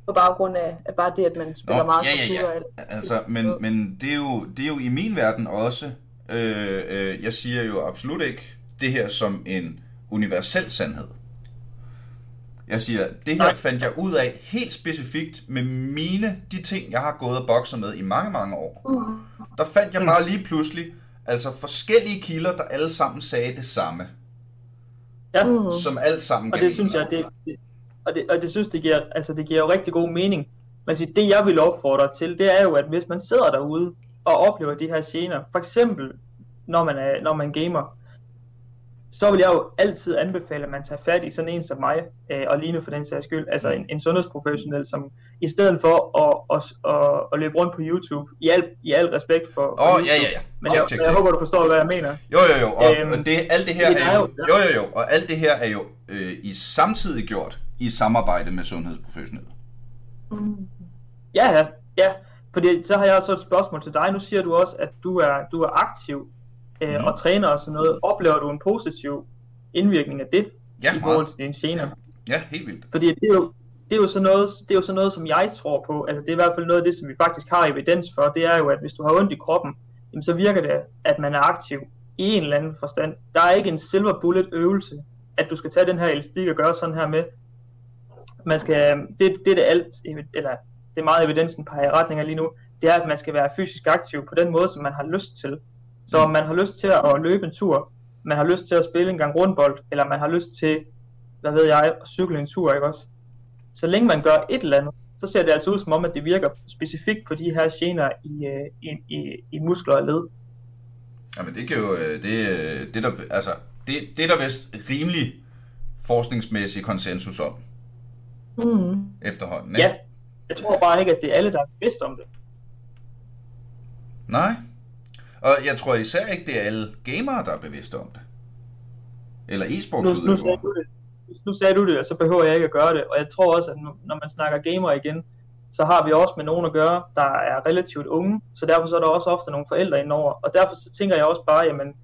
på baggrund af, af bare det, at man spiller Nå, meget ja, ja, ja. eller- Altså, men, men det, er jo, det er jo i min verden også, øh, øh, jeg siger jo absolut ikke det her som en universel sandhed. Jeg siger, det her Nej. fandt jeg ud af helt specifikt med mine, de ting, jeg har gået og bokset med i mange, mange år. Uh, Der fandt jeg bare lige pludselig, altså forskellige kilder, der alle sammen sagde det samme. Ja, mm. Som alt sammen og det synes jeg, det, det, og det, og det synes det giver, altså det giver jo rigtig god mening. Men sige, det jeg vil opfordre til, det er jo, at hvis man sidder derude og oplever de her gener, for eksempel når man, er, når man gamer, så vil jeg jo altid anbefale, at man tager fat i sådan en som mig, øh, og Line for den sags skyld, altså en, en sundhedsprofessionel, som i stedet for at, at, at, at løbe rundt på YouTube, i al, i al respekt for, for YouTube, ja, ja, ja. men jeg, tjek, jeg tjek. håber, du forstår, hvad jeg mener. Jo, jo, jo. Og, Øhm, og det, alt det her det er er jo, jo- jo, jo, jo. Og alt det her er jo øh, i samtidig gjort i samarbejde med sundhedsprofessionelle. mm. Ja, ja, ja. Fordi så har jeg også et spørgsmål til dig. Nu siger du også, at du er, du er aktiv øh, Mhm. og træner og sådan noget. Oplever du en positiv indvirkning af det Ja, i forhold til dine gener? Ja, helt vildt. Fordi det er jo, det er jo sådan noget, det er jo sådan noget, som jeg tror på. Altså det er i hvert fald noget af det, som vi faktisk har evidens for. Det er jo, at hvis du har ondt i kroppen, jamen, så virker det, at man er aktiv i en eller anden forstand. Der er ikke en silver bullet øvelse, at du skal tage den her elastik og gøre sådan her med. Man skal, det, det er det alt, eller det er meget evidensen peger i retninger lige nu, det er, at man skal være fysisk aktiv på den måde, som man har lyst til. Så om man har lyst til at løbe en tur, man har lyst til at spille en gang rundbold, eller man har lyst til, hvad ved jeg, at cykle en tur, ikke også? Så længe man gør et eller andet, så ser det altså ud som om, at det virker specifikt på de her gener i, øh, i, i, i muskler og led. Jamen det kan jo, øh, det, øh, det der, altså, det, det er der vist rimelig forskningsmæssig konsensus om Mm. efterhånden, ikke? Ja, jeg tror bare ikke, at det er alle, der er bevidst om det. Nej. Og jeg tror især ikke, det er alle gamere, der er bevidste om det. Eller Nu, nu, sagde e-sportsudøvere. du det, nu sagde du det, og så behøver jeg ikke at gøre det. Og jeg tror også, at når man snakker gamer igen, så har vi også med nogen at gøre, der er relativt unge. Så derfor så er der også ofte nogle forældre indover. Og derfor så tænker jeg også bare, jamen,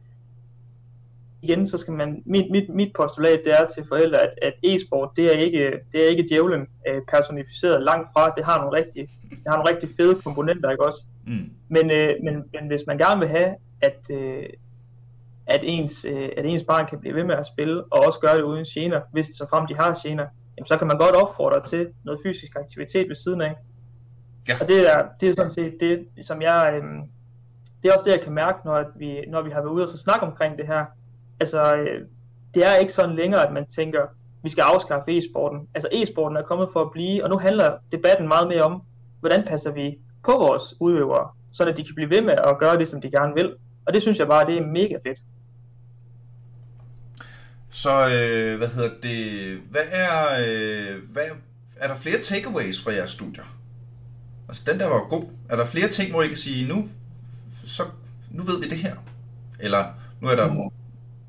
igen, så skal man, mit, mit, mit postulat det er til forældre, at, at e-sport, det er ikke, det er ikke djævlen øh, personificeret langt fra. Det har nogle rigtig, det har nogle rigtig fede komponenter, ikke også? Mm. Men, øh, men, men hvis man gerne vil have, at, øh, at, ens, øh, at ens barn kan blive ved med at spille, og også gøre det uden gener, hvis så frem de har gener, jamen, så kan man godt opfordre til noget fysisk aktivitet ved siden af. Ja. Og det er, det er sådan set det, som jeg, øh, det det er også det, jeg kan mærke, når, at vi, når vi har været ude og så snakke omkring det her. Altså, øh, det er ikke sådan længere, at man tænker, vi skal afskaffe e-sporten. Altså, e-sporten er kommet for at blive, og nu handler debatten meget mere om, hvordan passer vi på vores udøvere, så at de kan blive ved med at gøre det, som de gerne vil. Og det synes jeg bare, det er mega fedt. Så, øh, hvad hedder det, hvad er, øh, hvad, er der flere takeaways fra jeres studier? Altså, den der var god. Er der flere ting, hvor I kan sige, nu, så, nu ved vi det her? Eller, nu er der,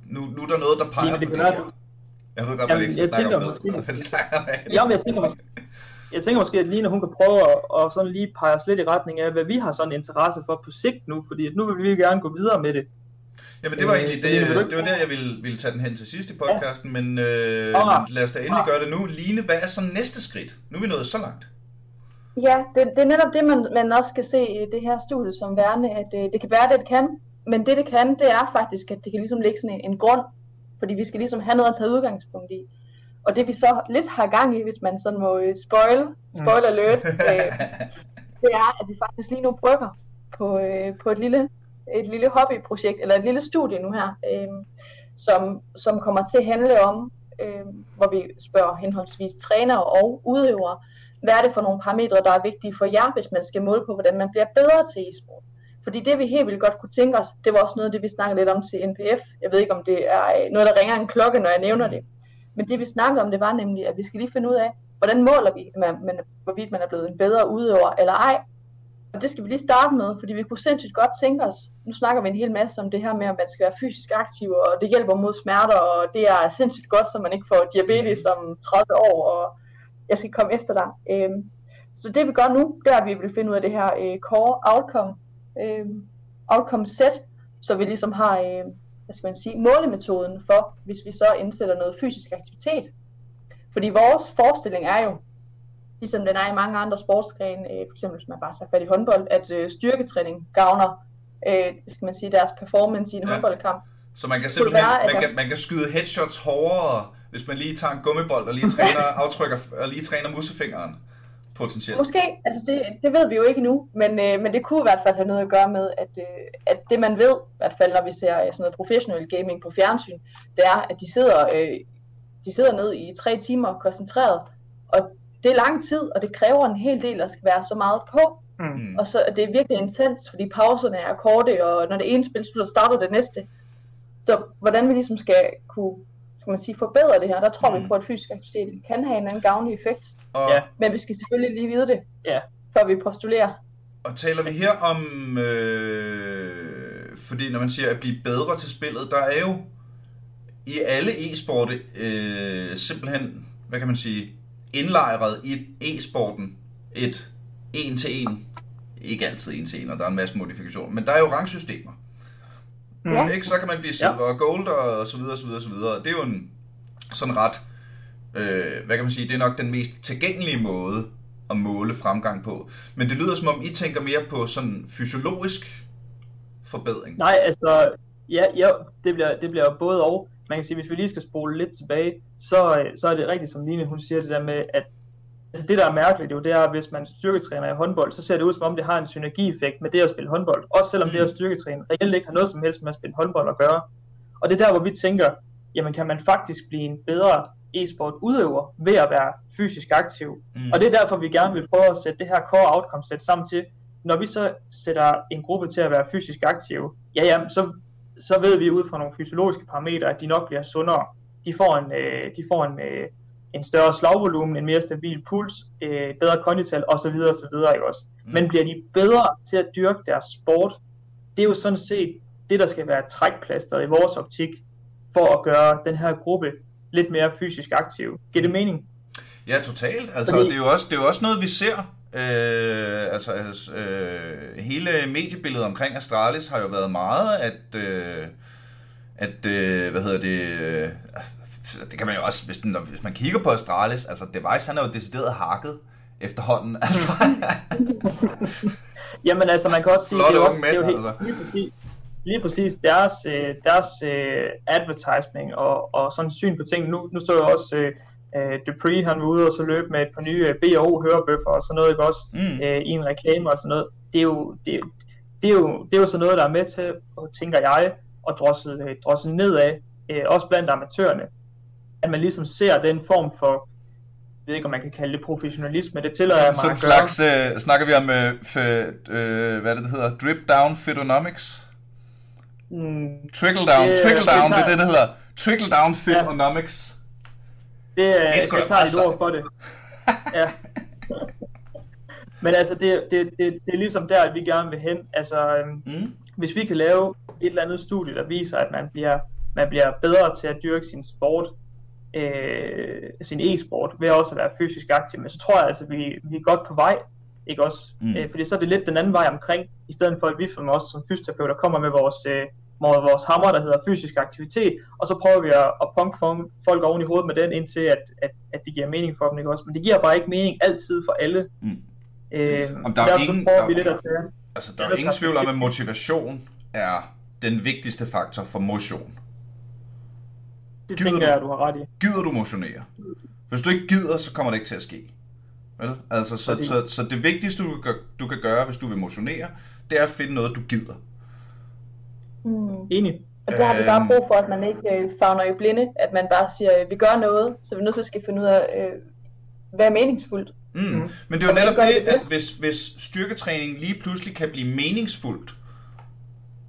nu, nu er der noget, der peger Jamen, det på det her. Jeg ved godt, Jamen, man ikke skal jeg snakke om det. måske- snakker det. Jamen, jeg tænker måske, jeg tænker måske, at Line hun kan prøve at, at sådan lige pege os lidt i retning af, hvad vi har sådan interesse for på sigt nu, fordi at nu vil vi gerne gå videre med det. Jamen, det var Øh, egentlig så det, ikke det var der, jeg ville, ville tage den hen til sidst i podcasten, men, øh, Ah. lad os da endelig gøre det nu. Line, hvad er så næste skridt? Nu er vi nået så langt. Ja, det, det er netop det, man, man også skal se i det her studie som værende, at øh, det kan være, det det kan, men det det kan, det er faktisk, at det kan ligesom ligge sådan en, en grund, fordi vi skal ligesom have noget at tage udgangspunkt i. Og det vi så lidt har gang i, hvis man sådan må øh, spoil, spoil alert, øh, det er, at vi faktisk lige nu brygger på, øh, på et lille, et lille hobbyprojekt, eller et lille studie nu her, øh, som, som kommer til at handle om, øh, hvor vi spørger henholdsvis trænere og udøvere, hvad er det for nogle parametre, der er vigtige for jer, hvis man skal måle på, hvordan man bliver bedre til e-sport. Fordi det vi helt vildt godt kunne tænke os, det var også noget af det, vi snakkede lidt om til NPF. Jeg ved ikke, om det er øh, noget, der ringer en klokke, når jeg nævner det. Men det vi snakkede om, det var nemlig, at vi skal lige finde ud af, hvordan måler vi, man, man, hvorvidt man er blevet en bedre udøver eller ej. Og det skal vi lige starte med, fordi vi kunne sindssygt godt tænke os, nu snakker vi en hel masse om det her med, at man skal være fysisk aktiv, og det hjælper mod smerter, og det er sindssygt godt, så man ikke får diabetes om 30 år, og jeg skal komme efter dig. Øhm, så det vi gør nu, det er, at vi vil finde ud af det her øh, core outcome, øh, outcome set, så vi ligesom har, øh, hvad skal man sige, målemetoden for, hvis vi så indsætter noget fysisk aktivitet. Fordi vores forestilling er jo, ligesom den er i mange andre sportsgrene, øh, for eksempel hvis man bare tager fat i håndbold, at øh, styrketræning gavner øh, skal man sige, deres performance i en Ja. håndboldkamp. Så man kan simpelthen være, man kan, man kan skyde headshots hårdere, hvis man lige tager en gummibold og lige træner, aftrykker og lige træner musefingeren. Potentielt. Måske, altså det, det ved vi jo ikke nu, men, øh, men det kunne i hvert fald have noget at gøre med, at, øh, at det man ved, i hvert fald når vi ser øh, sådan noget professionel gaming på fjernsyn, det er, at de sidder, øh, de sidder ned i tre timer koncentreret, og det er lang tid, og det kræver en hel del at skal være så meget på, Mm. og så det er virkelig intens, fordi pauserne er korte, og når det ene spil slutter, starter det næste. Så hvordan vi ligesom skal kunne skal man sige, forbedre det her, der tror Mm. vi på, at fysisk aktivitet kan have en anden gavnlig effekt. Og, Ja. Men vi skal selvfølgelig lige vide det, Ja. før vi postulerer. og taler vi her om, øh, fordi når man siger at blive bedre til spillet, der er jo i alle e-sporte øh, simpelthen, hvad kan man sige, indlejret i e-sporten et en til en, ikke altid en til en, og der er en masse modifikationer, men der er jo rangsystemer. Mm. Ja. Ikke? Så kan man blive silver og gold og så videre, så videre, så videre. Det er jo en sådan ret, øh, hvad kan man sige, det er nok den mest tilgængelige måde at måle fremgang på. Men det lyder som om, I tænker mere på sådan fysiologisk forbedring. Nej, altså, ja, ja det, bliver, det bliver både og. Man kan sige, hvis vi lige skal spole lidt tilbage, så, øh, så er det rigtigt, som Line hun siger, det der med, at altså det, der er mærkeligt jo, det er, at hvis man styrketræner i håndbold, så ser det ud som om, det har en synergieffekt med det at spille håndbold. Også selvom Mm. det at styrketræne reelt ikke har noget som helst med at spille håndbold at gøre. Og det er der, hvor vi tænker, jamen kan man faktisk blive en bedre e-sport udøver ved at være fysisk aktiv. Mm. Og det er derfor, vi gerne vil prøve at sætte det her core outcome set sammen til, når vi så sætter en gruppe til at være fysisk aktive, ja, ja, så, så ved vi ud fra nogle fysiologiske parametre, at de nok bliver sundere. De får en, øh, de får en, øh, en større slagvolumen, en mere stabil puls, øh, bedre kondital osv. osv. Ikke også? Mm. Men bliver de bedre til at dyrke deres sport, det er jo sådan set det, der skal være trækplasteret i vores optik, for at gøre den her gruppe lidt mere fysisk aktiv. Giver det mening? Ja, totalt. Altså, Fordi- det, er jo også, det er jo også noget, vi ser. Øh, altså, altså øh, hele mediebilledet omkring Astralis har jo været meget, at, øh, at øh, hvad hedder det, øh, det kan man jo også, hvis, den, hvis man kigger på Astralis, altså Device, han er jo decideret hakket efterhånden. Altså, Jamen altså, man kan også sige, Flotte det er jo, også, unge det er jo mænd, helt, altså. lige præcis, lige præcis deres, øh, deres øh, advertising og, og sådan syn på ting. Nu, nu så jeg også øh, øh, Dupree, han var ude og så løbe med et par nye B&O hørebøffer og sådan noget, ikke også, mm. øh, i en reklame og sådan noget. Det er jo, det, jo- det er, jo, det er jo så noget, der er med til, tænker jeg, at drossel, drossel nedad, øh, også blandt amatørerne. At man ligesom ser den form for, jeg ved ikke, om man kan kalde det professionalisme, det tillader jeg mig Sådan slags, øh, snakker vi om, øh, f, øh, hvad det, det hedder, drip down fitonomics? Mm, Trickle down, Det- trickle det down, det er det, det hedder. Trickle down fitonomics. Det, Det er det da jeg tager et ord for det. ja. Men altså, det, det, det, det er ligesom der, at vi gerne vil hen. Altså, øhm, Mm. hvis vi kan lave et eller andet studie, der viser, at man bliver, man bliver bedre til at dyrke sin sport, øh, sin e-sport, ved også at være fysisk aktiv, men så tror jeg altså, at vi, vi er godt på vej, ikke også? Mm. Øh, fordi så er det lidt den anden vej omkring, i stedet for at vi som også som fysioterapeuter kommer med vores, øh, med vores hammer, der hedder fysisk aktivitet, og så prøver vi at, at punke folk- oven i hovedet med den, indtil at, at, at det giver mening for dem, ikke også? Men det giver bare ikke mening altid for alle. Mm. Øh, Om der er derfor ingen- så prøver der- vi lidt at tage. Altså, der er ingen tvivl om, at motivation er den vigtigste faktor for motion. Det Gider tænker du? jeg, at du har ret i. Gider du motionere? Hvis du ikke gider, så kommer det ikke til at ske. Vel? Altså, så, Præcis. så, så det vigtigste, du kan, gøre- du kan gøre, hvis du vil motionere, det er at finde noget, du gider. Mm. Enig. Og der har vi bare Øhm. brug for, at man ikke øh, fagner i blinde, at man bare siger, øh, vi gør noget, så vi er nødt til at skal finde ud af, øh, hvad er meningsfuldt. Mm. Mm. Men det er jo netop det det, at hvis, hvis styrketræning lige pludselig kan blive meningsfuldt,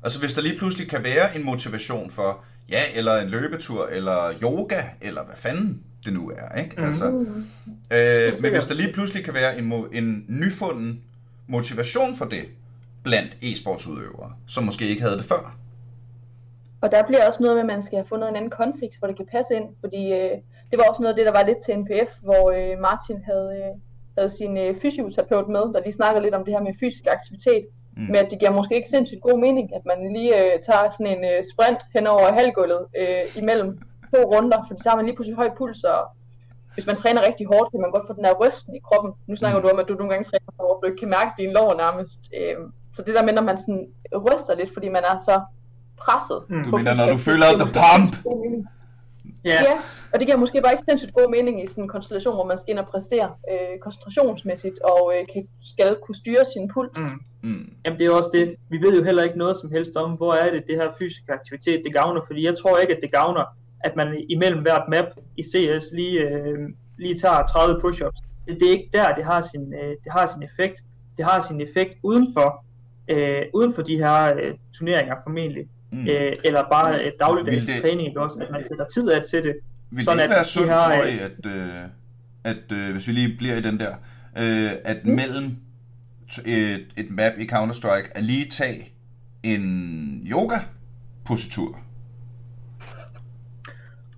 altså hvis der lige pludselig kan være en motivation for, ja, eller en løbetur, eller yoga, eller hvad fanden det nu er, ikke? Mhm. Altså, Mm. øh, men hvis der lige pludselig kan være en, en nyfunden motivation for det, blandt e-sportsudøvere, som måske ikke havde det før. Og der bliver også noget med, at man skal have fundet en anden kontekst, hvor det kan passe ind, fordi øh, det var også noget af det, der var lidt til NPF, hvor øh, Martin havde, øh, havde sin øh, fysioterapeut med, der lige snakker lidt om det her med fysisk aktivitet, Mm. med at det giver måske ikke sindssygt god mening, at man lige øh, tager sådan en øh, sprint hen over halvgulvet øh, imellem to runder, for så har man lige pludselig høj puls, og hvis man træner rigtig hårdt, kan man godt få den her rysten i kroppen. Nu snakker Mm. du om, at du nogle gange træner, hvor du ikke kan mærke dine lår nærmest. Øh, så det der med, når man sådan ryster lidt, fordi man er så presset. Mm. Du mener, når du føler the det giver pump? Mening. Ja. Og det giver måske bare ikke sindssygt god mening i sådan en konstellation, hvor man skal ind og præstere øh, koncentrationsmæssigt, og øh, kan, skal kunne styre sin puls. Mm. Mm. Jamen det er også det. Vi ved jo heller ikke noget som helst om, hvor er det, det her fysisk aktivitet, det gavner. Fordi jeg tror ikke, at det gavner, at man imellem hvert map i CS lige, øh, lige tager 30 push-ups. Det, det er ikke der, det har sin, øh, det har sin effekt. Det har sin effekt uden for, øh, uden for de her øh, turneringer formentlig. Mm. Mm. Øh, eller bare øh, dagligdags det- træning, ikke også? At man sætter tid af til det. Vil det Sådan ikke at være sundt, har, tror øh, I, at, øh, at øh, hvis vi lige bliver i den der, øh, at Mm. mellem et, et map i Counter-Strike, at lige tage en yoga-positur?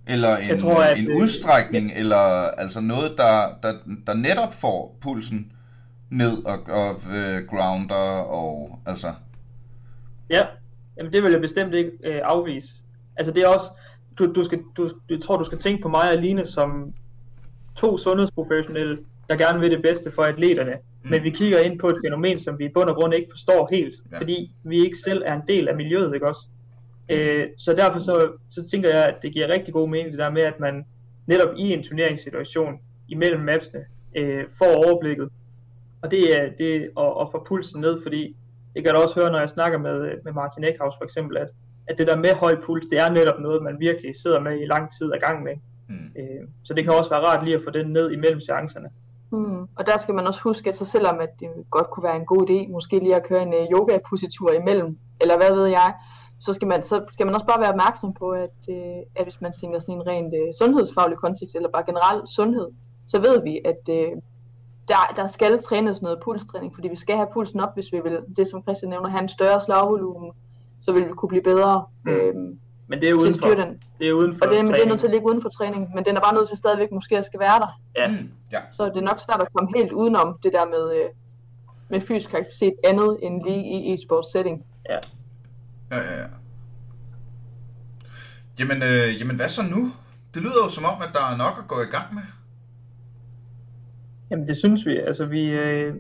Eller en, Jeg tror, at, en øh, udstrækning, eller altså noget, der, der, der netop får pulsen ned og, og øh, grounder og altså... Ja, jamen det vil jeg bestemt ikke øh, afvise. Altså det er også, du, du skal, du, jeg tror du skal tænke på mig og Line som to sundhedsprofessionelle, der gerne vil det bedste for atleterne. Mm. Mm. Men vi kigger ind på et fænomen, som vi i bund og grund ikke forstår helt, Ja. fordi vi ikke selv er en del af miljøet, ikke også? Øh, så derfor så, så tænker jeg, at det giver rigtig god mening det der med, at man netop i en turneringssituation imellem mapsene øh, får overblikket. Og det er det og, og få pulsen ned, fordi det kan jeg da også høre, når jeg snakker med, med Martin Eckhaus for eksempel, at, at det der med høj puls, det er netop noget, man virkelig sidder med i lang tid ad gang med. Mm. Øh, så det kan også være rart lige at få den ned imellem seancerne. Mm. Og der skal man også huske, at så selvom at det godt kunne være en god idé, måske lige at køre en uh, yoga-positur imellem, eller hvad ved jeg, så skal man, så skal man også bare være opmærksom på, at, uh, at hvis man tænker sådan en rent uh, sundhedsfaglig kontekst, eller bare generelt sundhed, så ved vi, at uh, der, der skal trænes noget pulstræning, fordi vi skal have pulsen op, hvis vi vil, det som Christian nævner, have en større slagvolumen, så vil vi kunne blive bedre Mm. øhm, Men det er uden for, den. det er uden for Og det, men det er nødt til at ligge uden for træning, men den er bare nødt til stadigvæk måske at skal være der. Ja. Mm. ja. Så det er nok svært at komme helt udenom det der med, øh, med fysisk aktivitet andet end lige i e-sport setting. Ja, ja, ja. Jamen, øh, jamen, hvad så nu? Det lyder jo som om, at der er nok at gå i gang med. Jamen det synes vi. Altså vi, øh,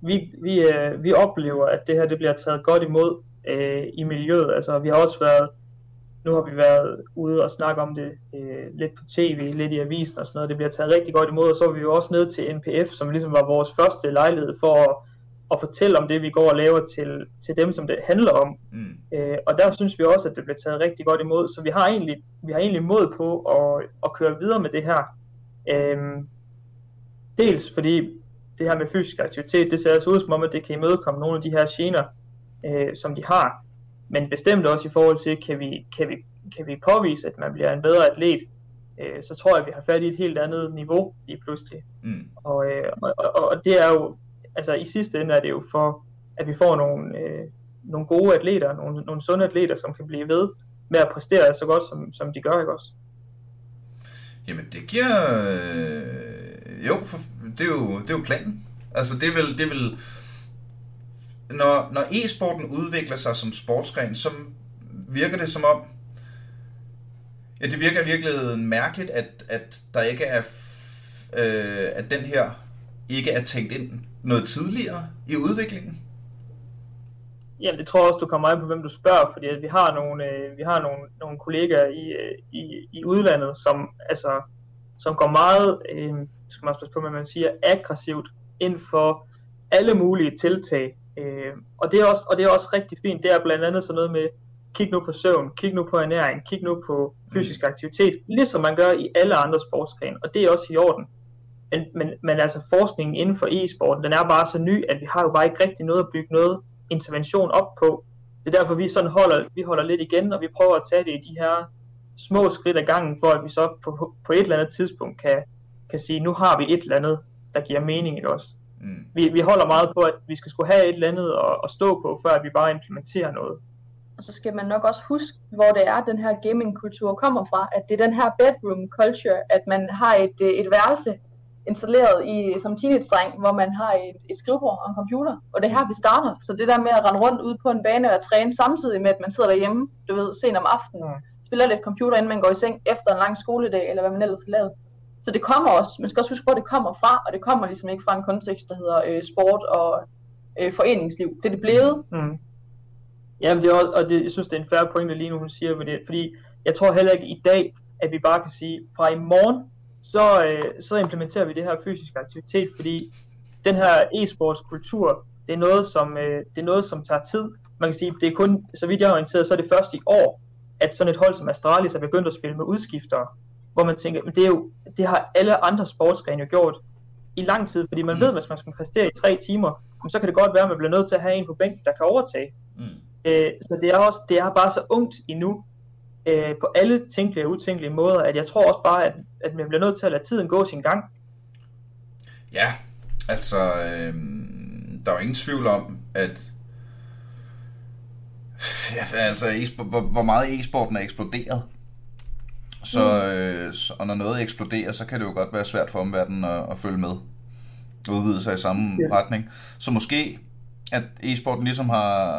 vi, vi, øh, vi oplever, at det her det bliver taget godt imod øh, i miljøet. Altså vi har også været, nu har vi været ude og snakke om det øh, lidt på tv, lidt i avisen og sådan noget. Det bliver taget rigtig godt imod, og så var vi jo også ned til NPF, som ligesom var vores første lejlighed for at, og fortælle om det, vi går og laver til, til dem, som det handler om. Mm. Øh, og der synes vi også, at det bliver taget rigtig godt imod. Så vi har egentlig, vi har egentlig mod på at, at køre videre med det her. Øh, dels fordi det her med fysisk aktivitet, det ser altså ud som om, at det kan imødekomme nogle af de her gener, øh, som de har. Men bestemt også i forhold til, kan vi, kan vi, kan vi påvise, at man bliver en bedre atlet, øh, så tror jeg, at vi har fat i et helt andet niveau lige pludselig. Mm. Og, øh, og, og, og det er jo, altså i sidste ende er det jo for, at vi får nogle, øh, nogle gode atleter, nogle, nogle sunde atleter, som kan blive ved med at præstere så godt, som, som de gør, ikke også? Jamen, det giver... Øh, jo, for, det, er jo, det er jo planen. Altså, det vil. Det vil når, når e-sporten udvikler sig som sportsgren, så virker det som om... Ja, det virker i virkeligheden mærkeligt, at, at der ikke er... f- Øh, at den her ikke er tænkt ind noget tidligere i udviklingen. Ja, det tror jeg også, du kommer an på, hvem du spørger, fordi at vi har nogle, øh, vi har nogle, nogle kollegaer i, øh, i, i udlandet, som, altså, som går meget, øh, skal man også passe på, hvad man siger, aggressivt ind for alle mulige tiltag. Øh, og, det er også, og det er også rigtig fint. Det er blandt andet sådan noget med, kig nu på søvn, kig nu på ernæring, kig nu på fysisk aktivitet, ligesom man gør i alle andre sportsgrene, og det er også i orden. Men, men, men altså forskningen inden for e-sporten, den er bare så ny, at vi har jo bare ikke rigtig noget at bygge noget intervention op på. Det er derfor, vi sådan holder, vi holder lidt igen, og vi prøver at tage det i de her små skridt ad gangen, for at vi så på, på et eller andet tidspunkt kan, kan sige, nu har vi et eller andet, der giver mening i os. Mm. Vi, vi holder meget på, at vi skal skulle have et eller andet at, at stå på, før at vi bare implementerer noget. Og så skal man nok også huske, hvor det er, den her gamingkultur kommer fra. At det er den her bedroom culture, at man har et, øh, et værelse installeret i, som teenage-dreng, hvor man har et, et skrivebord og en computer. Og det er her, vi starter. Så det der med at rende rundt ude på en bane og træne samtidig med, at man sidder derhjemme, du ved, sent om aftenen, Mm spiller lidt computer, inden man går i seng efter en lang skoledag, eller hvad man ellers har lavet. Så det kommer også, man skal også huske, hvor det kommer fra, og det kommer ligesom ikke fra en kontekst, der hedder øh, sport og øh, foreningsliv. Det er det blevet. Mm. Ja, men det er også, og det, jeg synes, det er en færre pointe lige nu, hun siger fordi, fordi jeg tror heller ikke i dag, at vi bare kan sige, fra i morgen, så, øh, så implementerer vi det her fysisk aktivitet, fordi den her e-sports kultur, det er noget, som, øh, det er noget, som tager tid. Man kan sige, det er kun, så vidt jeg er orienteret, så er det først i år, at sådan et hold som Astralis er begyndt at spille med udskiftere, hvor man tænker, men det, er jo, det har alle andre sportsgrene jo gjort i lang tid, fordi man Mm. ved, hvis man skal præstere i tre timer, så kan det godt være, at man bliver nødt til at have en på bænken, der kan overtage. Mm. Øh, så det er også det er bare så ungt endnu øh, på alle tænkelige og utænkelige måder, at jeg tror også bare, at, at man bliver nødt til at lade tiden gå sin gang. Ja, altså, øh, der er jo ingen tvivl om, at ja, altså, hvor, hvor meget e-sporten er eksploderet. Så, øh, så- og når noget eksploderer, så kan det jo godt være svært for omverdenen at, at følge med. Udvide sig i samme Ja. retning. Så måske, at e-sporten ligesom har...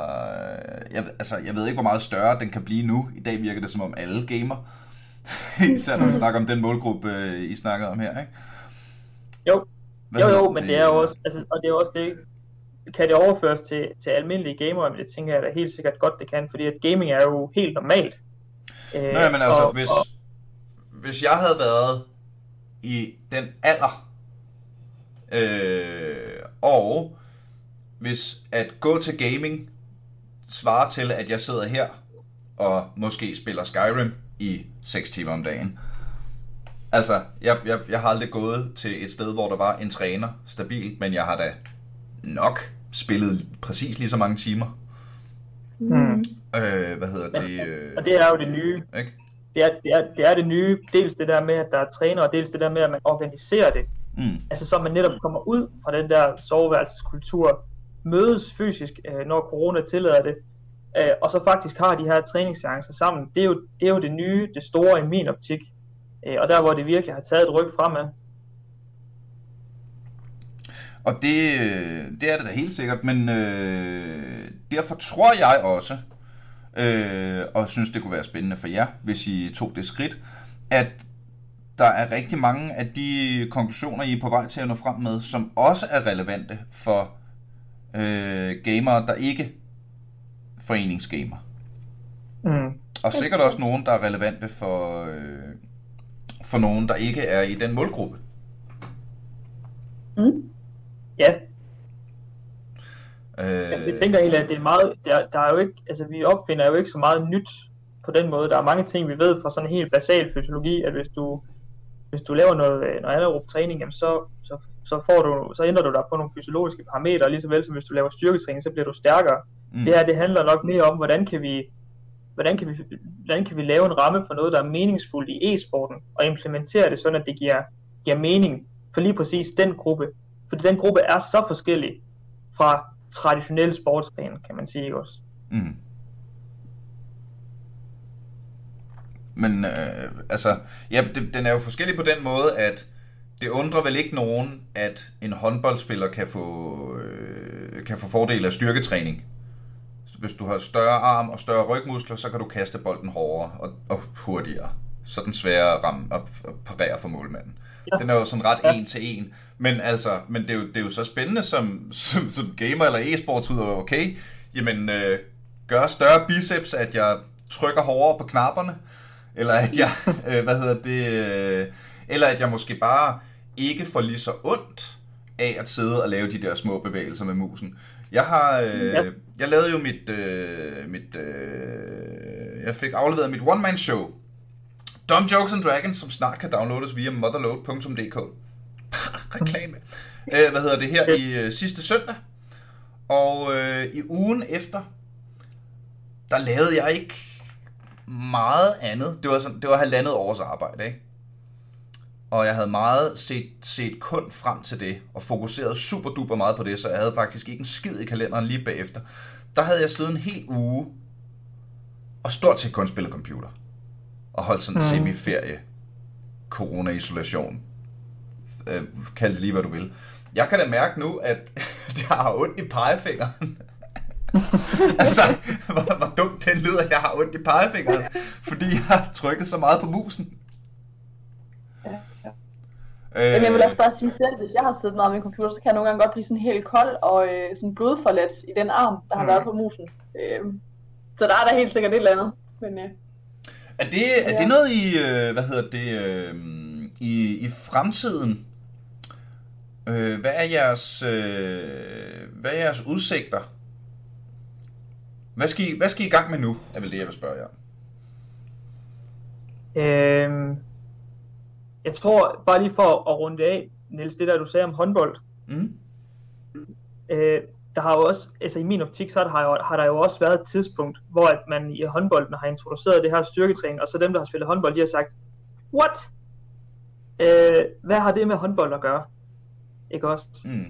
Jeg, ved- altså, jeg ved ikke, hvor meget større den kan blive nu. I dag virker det som om alle gamer. Især når vi snakker om den målgruppe, øh, I snakkede om her, ikke? Jo, Hvad jo, jo, men det er jo også, altså, og det er også det, kan det overføres til, til almindelige gamere, men det tænker jeg da helt sikkert godt, det kan, fordi at gaming er jo helt normalt. Øh, Nå, ja, men altså, og- hvis, og- hvis jeg havde været i den alder, øh, og hvis at gå til gaming svarer til, at jeg sidder her og måske spiller Skyrim i 6 timer om dagen. Altså, jeg, jeg, jeg har aldrig gået til et sted, hvor der var en træner stabilt, men jeg har da nok spillet præcis lige så mange timer. Mm. Øh, hvad hedder det? Øh, Og det er jo det nye. ikke? Det er, det, er, det er det nye. Dels det der med, at der er træner, og dels det der med, at man organiserer det. Mm. Altså så man netop kommer ud fra den der soveværelseskultur, mødes fysisk, øh, når corona tillader det, øh, og så faktisk har de her træningsseancer sammen. Det er, jo, det er jo det nye, det store i min optik. Øh, og der hvor det virkelig har taget et ryg fremad. Og det, øh, det er det da helt sikkert, men øh, derfor tror jeg også, øh, og synes det kunne være spændende for jer, hvis I tog det skridt, at der er rigtig mange af de konklusioner, I er på vej til at nå frem med, som også er relevante for øh, gamere, der ikke foreningsgamer. Mm. Og sikkert også nogen, der er relevante for, øh, for nogen, der ikke er i den målgruppe. Ja, Øh... Jeg tænker egentlig, at det er meget, der, der er jo ikke, altså vi opfinder jo ikke så meget nyt på den måde. Der er mange ting, vi ved fra sådan en helt basal fysiologi, at hvis du, hvis du laver noget, øh, noget anaerob træning, jamen så, så, så, får du, så ændrer du dig på nogle fysiologiske parametre, lige så vel som hvis du laver styrketræning, så bliver du stærkere. Mm. Det her, det handler nok mere om, hvordan kan vi hvordan kan, vi, hvordan kan vi lave en ramme for noget, der er meningsfuldt i e-sporten, og implementere det sådan, at det giver, giver mening for lige præcis den gruppe. Fordi den gruppe er så forskellig fra traditionel sportsgren, kan man sige også. Mm. Men øh, altså, ja, det, den er jo forskellig på den måde, at det undrer vel ikke nogen, at en håndboldspiller kan få, øh, kan få fordel af styrketræning. Hvis du har større arm og større rygmuskler, så kan du kaste bolden hårdere og, og hurtigere. Så den sværere at ramme og parere for målmanden. Øh, Den er jo sådan ret en til en. Men altså, men det er jo, det er jo så spændende som, som, som gamer eller e-sports ud okay, jamen øh, gør større biceps, at jeg trykker hårdere på knapperne, eller at jeg, øh, hvad hedder det, øh, eller at jeg måske bare ikke får lige så ondt af at sidde og lave de der små bevægelser med musen. Jeg har, øh, ja. jeg lavede jo mit, øh, mit øh, jeg fik afleveret mit one-man show, Dumb Jokes and Dragons, som snart kan downloades via motherload.dk. Reklame. Øh, hvad hedder det her i øh, sidste søndag. Og øh, i ugen efter, der lavede jeg ikke meget andet. Det var, sådan, det var halvandet års arbejde, ikke? Og jeg havde meget set, set kun frem til det, og fokuseret super duper meget på det, så jeg havde faktisk ikke en skid i kalenderen lige bagefter. Der havde jeg siden en hel uge, og stort set kun spillet computer. Og holdt sådan en mm. semi-ferie. Corona-isolation. Øh, kald det lige, hvad du vil. Jeg kan da mærke nu, at jeg har ondt i pegefingeren. altså, hvor, hvor dumt den lyder, at jeg har ondt i pegefingeren, fordi jeg har trykket så meget på musen. Jamen, jeg vil også bare sige selv, hvis jeg har siddet meget med en computer, så kan jeg nogle gange godt blive sådan helt kold og øh, sådan blodforlet i den arm, der har mm. været på musen. Øh, så der er der helt sikkert et eller andet. Men, øh, er, det, er ja. det noget i, øh, hvad hedder det, øh, i, i fremtiden? Øh, hvad er jeres, øh, hvad er jeres udsigter? Hvad skal, I, hvad skal I i gang med nu, er vel det, jeg vil spørge jer. Øhm, jeg tror, bare lige for at runde af, Niels, det der du sagde om håndbold. Mm. Øh, der har jo også, altså i min optik, så har, jo, har der jo også været et tidspunkt, hvor at man i håndbolden har introduceret det her styrketræning, og så dem, der har spillet håndbold, de har sagt, what? Øh, hvad har det med håndbold at gøre? Ikke også? Mm.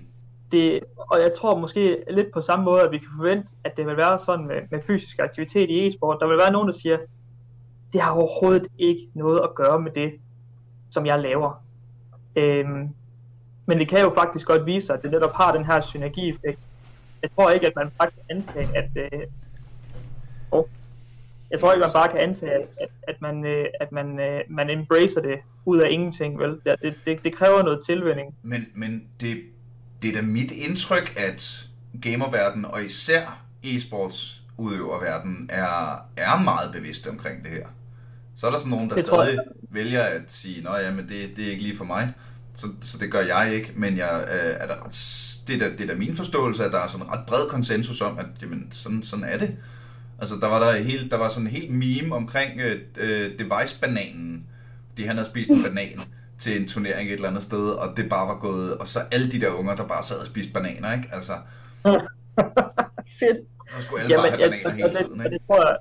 Det, og jeg tror måske lidt på samme måde, at vi kan forvente, at det vil være sådan med, med fysisk aktivitet i e-sport. Der vil være nogen, der siger, det har overhovedet ikke noget at gøre med det, som jeg laver. Øhm, men det kan jo faktisk godt vise sig, at det netop har den her synergieffekt. Jeg tror ikke, at man bare kan antage, at... Øh, oh, jeg tror ikke, man bare kan antage, at, at, at man, øh, at man, øh, man embracer det ud af ingenting, vel? Det, det, det, det kræver noget tilvænding. Men, men det, det er da mit indtryk, at gamerverdenen, og især e-sports udøververden, er, er meget bevidste omkring det her. Så er der sådan nogen, der det stadig jeg. vælger at sige, nej, ja, men det, det er ikke lige for mig. Så, så det gør jeg ikke, men jeg øh, er der ret, det, er da, det er da min forståelse, at der er sådan en ret bred konsensus om, at jamen, sådan, sådan er det. Altså, der var der, helt, der var sådan en helt meme omkring øh, øh, device-bananen, fordi han havde spist en banan til en turnering et eller andet sted, og det bare var gået, og så alle de der unger, der bare sad og spiste bananer, ikke? Altså, Fedt. Så skulle alle Jamen, bare have bananer jeg, hele tiden, ikke? Det tror jeg,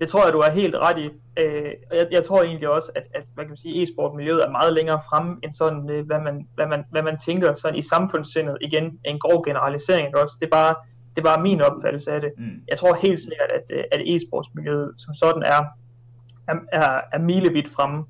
det tror jeg, du er helt ret i. Øh, jeg, jeg tror egentlig også, at, at hvad kan man sige, e-sportmiljøet er meget længere fremme end sådan, øh, hvad, man, hvad, man, hvad man tænker sådan i samfundssindet. Igen, en grov generalisering også. Det er bare, det er bare min opfattelse af det. Mm. Jeg tror helt sikkert, at, øh, at e-sportsmiljøet som sådan er, er, er, er milevidt fremme.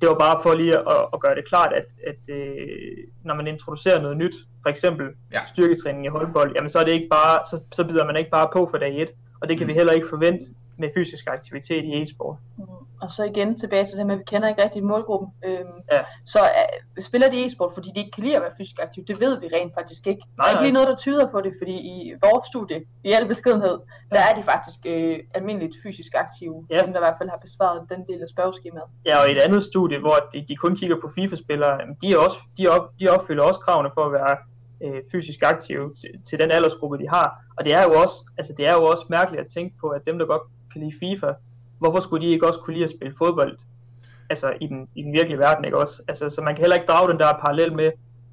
Det var bare for lige at, at gøre det klart, at, at øh, når man introducerer noget nyt, for eksempel ja. styrketræning i holdbold, jamen så er det ikke bare, så, så bider man ikke bare på for dag et, og det kan mm. vi heller ikke forvente med fysisk aktivitet i e-sport. Mm. Og så igen tilbage til det med, at vi kender ikke rigtig målgruppen. Øhm, ja. Så uh, spiller de e-sport, fordi de ikke kan lide at være fysisk aktiv? Det ved vi rent faktisk ikke. Nej, der er ikke lige noget, der tyder på det, fordi i vores studie, i al beskedenhed, ja. der er de faktisk øh, almindeligt fysisk aktive, ja. dem der i hvert fald har besvaret den del af spørgeskemaet. Ja, og i et andet studie, hvor de, de kun kigger på FIFA-spillere, de, er også, de, op, de opfylder også kravene for at være øh, fysisk aktive til, til den aldersgruppe, de har. Og det er jo også, altså det er jo også mærkeligt at tænke på, at dem, der godt kan lide FIFA, hvorfor skulle de ikke også kunne lide at spille fodbold altså i den, i den virkelige verden, ikke også? Altså, så man kan heller ikke drage den der parallel med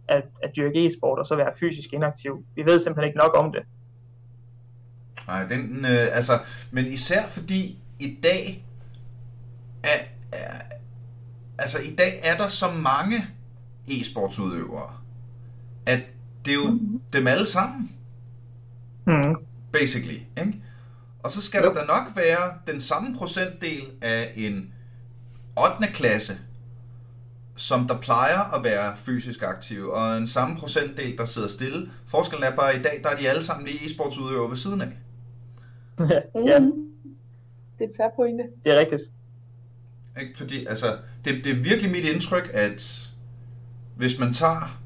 at, at dyrke e-sport og så være fysisk inaktiv. Vi ved simpelthen ikke nok om det. Nej, den, øh, altså, men især fordi i dag er, er, altså i dag er der så mange e-sportsudøvere, at det er jo mm-hmm. dem alle sammen. Mm. Basically, ikke? Og så skal jo. der da nok være den samme procentdel af en 8. klasse, som der plejer at være fysisk aktive, og en samme procentdel, der sidder stille. Forskellen er bare, at i dag, der er de alle sammen lige e-sportsudøvere ved siden af. ja. Det er et fair pointe. Det er rigtigt. Ikke? Fordi, altså, det, det er virkelig mit indtryk, at hvis man tager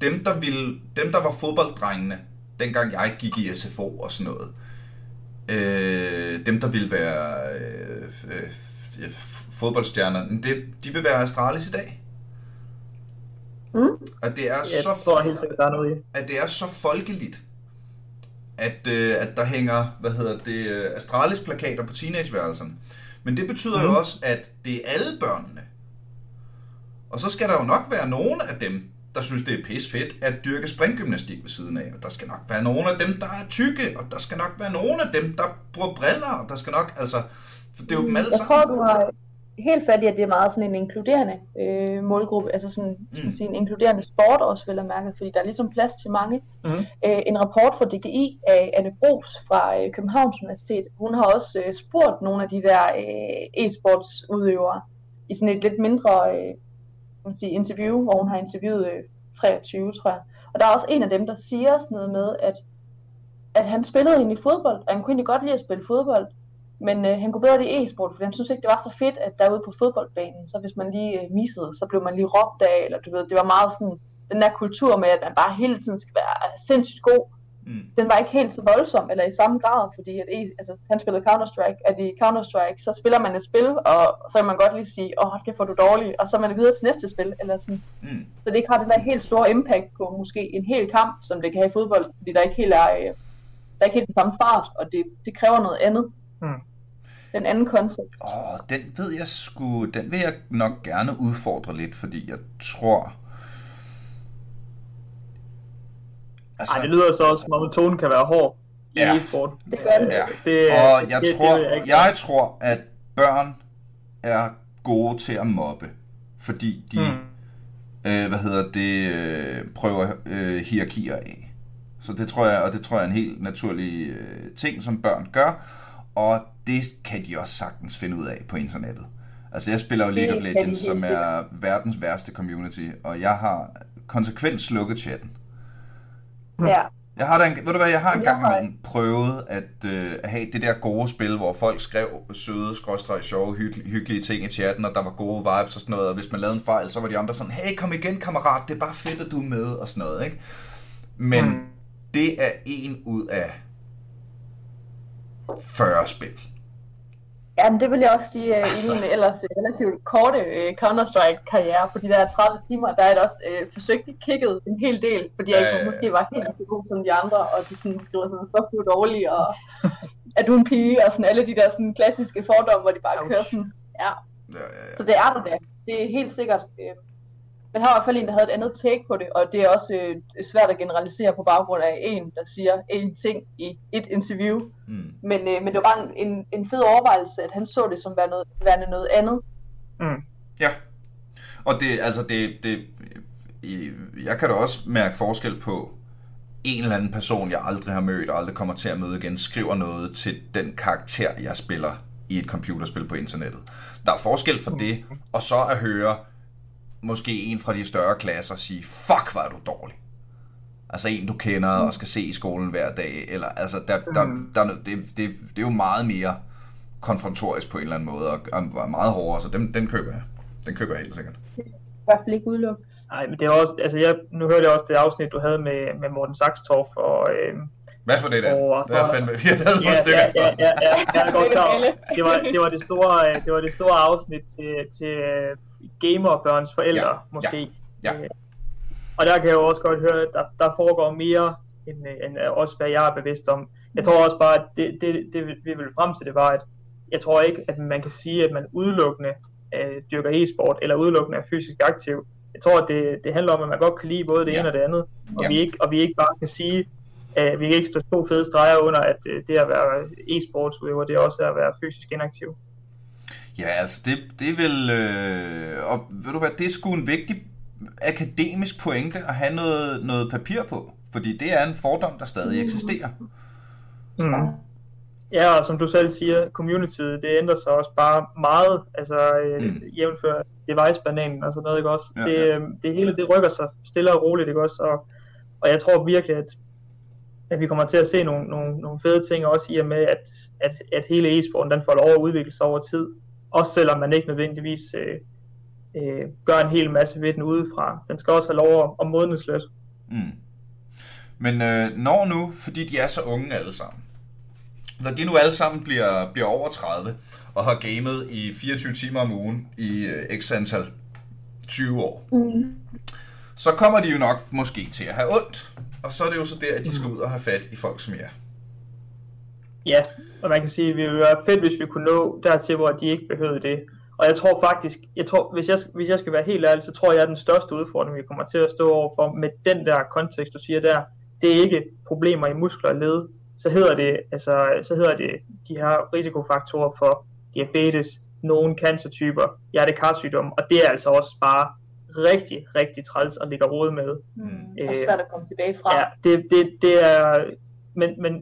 dem, der, ville, dem, der var fodbolddrengene, dengang jeg gik i SFO og sådan noget, øh, dem, der ville være øh, øh, fodboldstjerner, det, de vil være Astralis i dag. Mm. At det er Jeg så tror helt sikkert, der er noget i. at det er så folkeligt, at, øh, at der hænger, hvad hedder det, øh, Astralis-plakater på teenageværelserne. Men det betyder mm. jo også, at det er alle børnene. Og så skal der jo nok være nogen af dem, der synes, det er pis fedt at dyrke springgymnastik ved siden af. Og der skal nok være nogen af dem, der er tykke, og der skal nok være nogen af dem, der bruger briller, og der skal nok, altså, for det er jo dem alle Jeg sammen. tror, du har helt fat i, at det er meget sådan en inkluderende øh, målgruppe, altså sådan Mm. sige, en inkluderende sport også, vel at mærke, fordi der er ligesom plads til mange. Mm. Øh, en rapport fra DGI af Anne Bros fra øh, Københavns Universitet, hun har også øh, spurgt nogle af de der øh, e-sportsudøvere i sådan et lidt mindre øh, man sige, interview, hvor hun har interviewet øh, 23, tror jeg. Og der er også en af dem, der siger sådan noget med, at, at han spillede egentlig fodbold, og han kunne egentlig godt lide at spille fodbold, men øh, han kunne bedre lide e-sport, for han synes ikke, det var så fedt, at derude på fodboldbanen, så hvis man lige øh, missede, så blev man lige råbt af, eller du ved, det var meget sådan, den der kultur med, at man bare hele tiden skal være sindssygt god, Mm. den var ikke helt så voldsom, eller i samme grad, fordi at, e- altså, han spillede Counter-Strike, at i Counter-Strike, så spiller man et spil, og så kan man godt lige sige, åh, det får du dårligt, og så er man videre til næste spil, eller sådan. Mm. Så det ikke har den der helt store impact på måske en hel kamp, som det kan have i fodbold, fordi der ikke helt er, øh, der er ikke helt den samme fart, og det, det kræver noget andet. Mm. Den anden kontekst. Åh, den ved jeg sgu, den vil jeg nok gerne udfordre lidt, fordi jeg tror... Altså, Ej, det lyder så også, som om tonen kan være hård i Ja. e-sport. Det gør den. Ja. Det, og jeg det, tror, det, det, jeg tror, at børn er gode til at mobbe, fordi de, Mm. øh, hvad hedder det, øh, prøver øh, hierarkier af. Så det tror jeg, og det tror jeg er en helt naturlig øh, ting, som børn gør, og det kan de også sagtens finde ud af på internettet. Altså jeg spiller jo League of Legends, som er verdens værste community, og jeg har konsekvent slukket chatten. Ja. Jeg har da en, ved du hvad, jeg har en Jeg gang har imellem prøvet at, øh, at have det der gode spil, hvor folk skrev søde, skråstreg, sjove, hyggelige, hyggelige ting i chatten, og der var gode vibes og sådan noget, og hvis man lavede en fejl, så var de andre sådan, hey, kom igen kammerat, det er bare fedt, at du er med, og sådan noget, ikke? Men Mm. det er en ud af 40 spil. Ja, men det vil jeg også sige, uh, i min ellers øh, relativt korte uh, Counter-Strike-karriere på de der 30 timer, der er jeg da også uh, forsøgt kigget en hel del, fordi jeg Ja, ikke ja, ja. måske var helt så god som de andre, og de sådan skriver sådan, fuck, du er dårlig, og er du en pige, og sådan alle de der sådan klassiske fordomme, hvor de bare Ouch. kører sådan, ja, Ja, ja, så det er der da. Det er helt sikkert. Øh, men her var i hvert fald en, der havde et andet take på det, og det er også øh, svært at generalisere på baggrund af en, der siger en ting i et interview. Mm. Men, øh, men det var bare en, en, en fed overvejelse, at han så det som værende noget, værende noget andet. Mm. Ja. Og det, altså det, det, jeg kan da også mærke forskel på en eller anden person, jeg aldrig har mødt og aldrig kommer til at møde igen, skriver noget til den karakter, jeg spiller i et computerspil på internettet. Der er forskel for det, og så at høre måske en fra de større klasser sige, fuck, hvor er du dårlig. Altså en, du kender og skal se i skolen hver dag. Eller, altså, der, der, der, det, det, det er jo meget mere konfrontorisk på en eller anden måde, og, og meget hårdere, så den, den køber jeg. Den køber jeg helt sikkert. I hvert fald ikke udelukke. Nej, men det var også, altså jeg, nu hørte jeg også det afsnit, du havde med, med Morten Saxtorff, og øh, Hvad for det der? Åh, Hvad er fandme? Vi har lavet ja, nogle stykker ja, efter. ja, ja, ja, jeg er godt klar. Det var, det var det store, øh, det var det store afsnit til, til øh, gamerbørns forældre, Ja, måske. ja. Øh, og der kan jeg jo også godt høre, at der, der foregår mere, end, end også hvad jeg er bevidst om. Jeg tror også bare, at det, det, det vi vil frem til, det var, at jeg tror ikke, at man kan sige, at man udelukkende øh, dyrker e-sport, eller udelukkende er fysisk aktiv. Jeg tror, at det, det handler om, at man godt kan lide både det ja. ene og det andet, og, ja. vi ikke, og vi ikke bare kan sige, at vi kan ikke stå to fede streger under, at øh, det at være e-sportsudøver, det er også at være fysisk inaktiv. Ja, altså det, det er vel, øh, og ved du hvad, det er sgu en vigtig akademisk pointe at have noget, noget papir på, fordi det er en fordom, der stadig eksisterer. Mm. Ja, og som du selv siger, communityet, det ændrer sig også bare meget, altså øh, mm. jævnfør device-bananen og sådan noget, ikke også? Ja, det, ja. Øh, det hele, det rykker sig stille og roligt, ikke også? Og, og jeg tror virkelig, at, at vi kommer til at se nogle, nogle, nogle fede ting, også i og med, at, at, at hele e-sporten, den får lov at udvikle sig over tid. Også selvom man ikke nødvendigvis øh, øh, gør en hel masse ved den udefra. Den skal også have lov at, at modnes lidt. Mm. Men øh, når nu, fordi de er så unge alle sammen, når de nu alle sammen bliver, bliver over 30 og har gamet i 24 timer om ugen i øh, x antal 20 år, mm. så kommer de jo nok måske til at have ondt. Og så er det jo så der, at de skal ud og have fat i folk som jer. Ja, og man kan sige, at det ville være fedt, hvis vi kunne nå dertil, hvor de ikke behøvede det. Og jeg tror faktisk, jeg tror, hvis, jeg, hvis jeg skal være helt ærlig, så tror jeg, at den største udfordring, vi kommer til at stå overfor med den der kontekst, du siger der, det er ikke problemer i muskler og led, så hedder det, altså, så hedder det de her risikofaktorer for diabetes, nogle cancertyper, hjertekarsygdomme, og det er altså også bare rigtig, rigtig træls at ligge råd med. Mm, øh, og svært at komme tilbage fra. Ja, det, det, det er, men, men,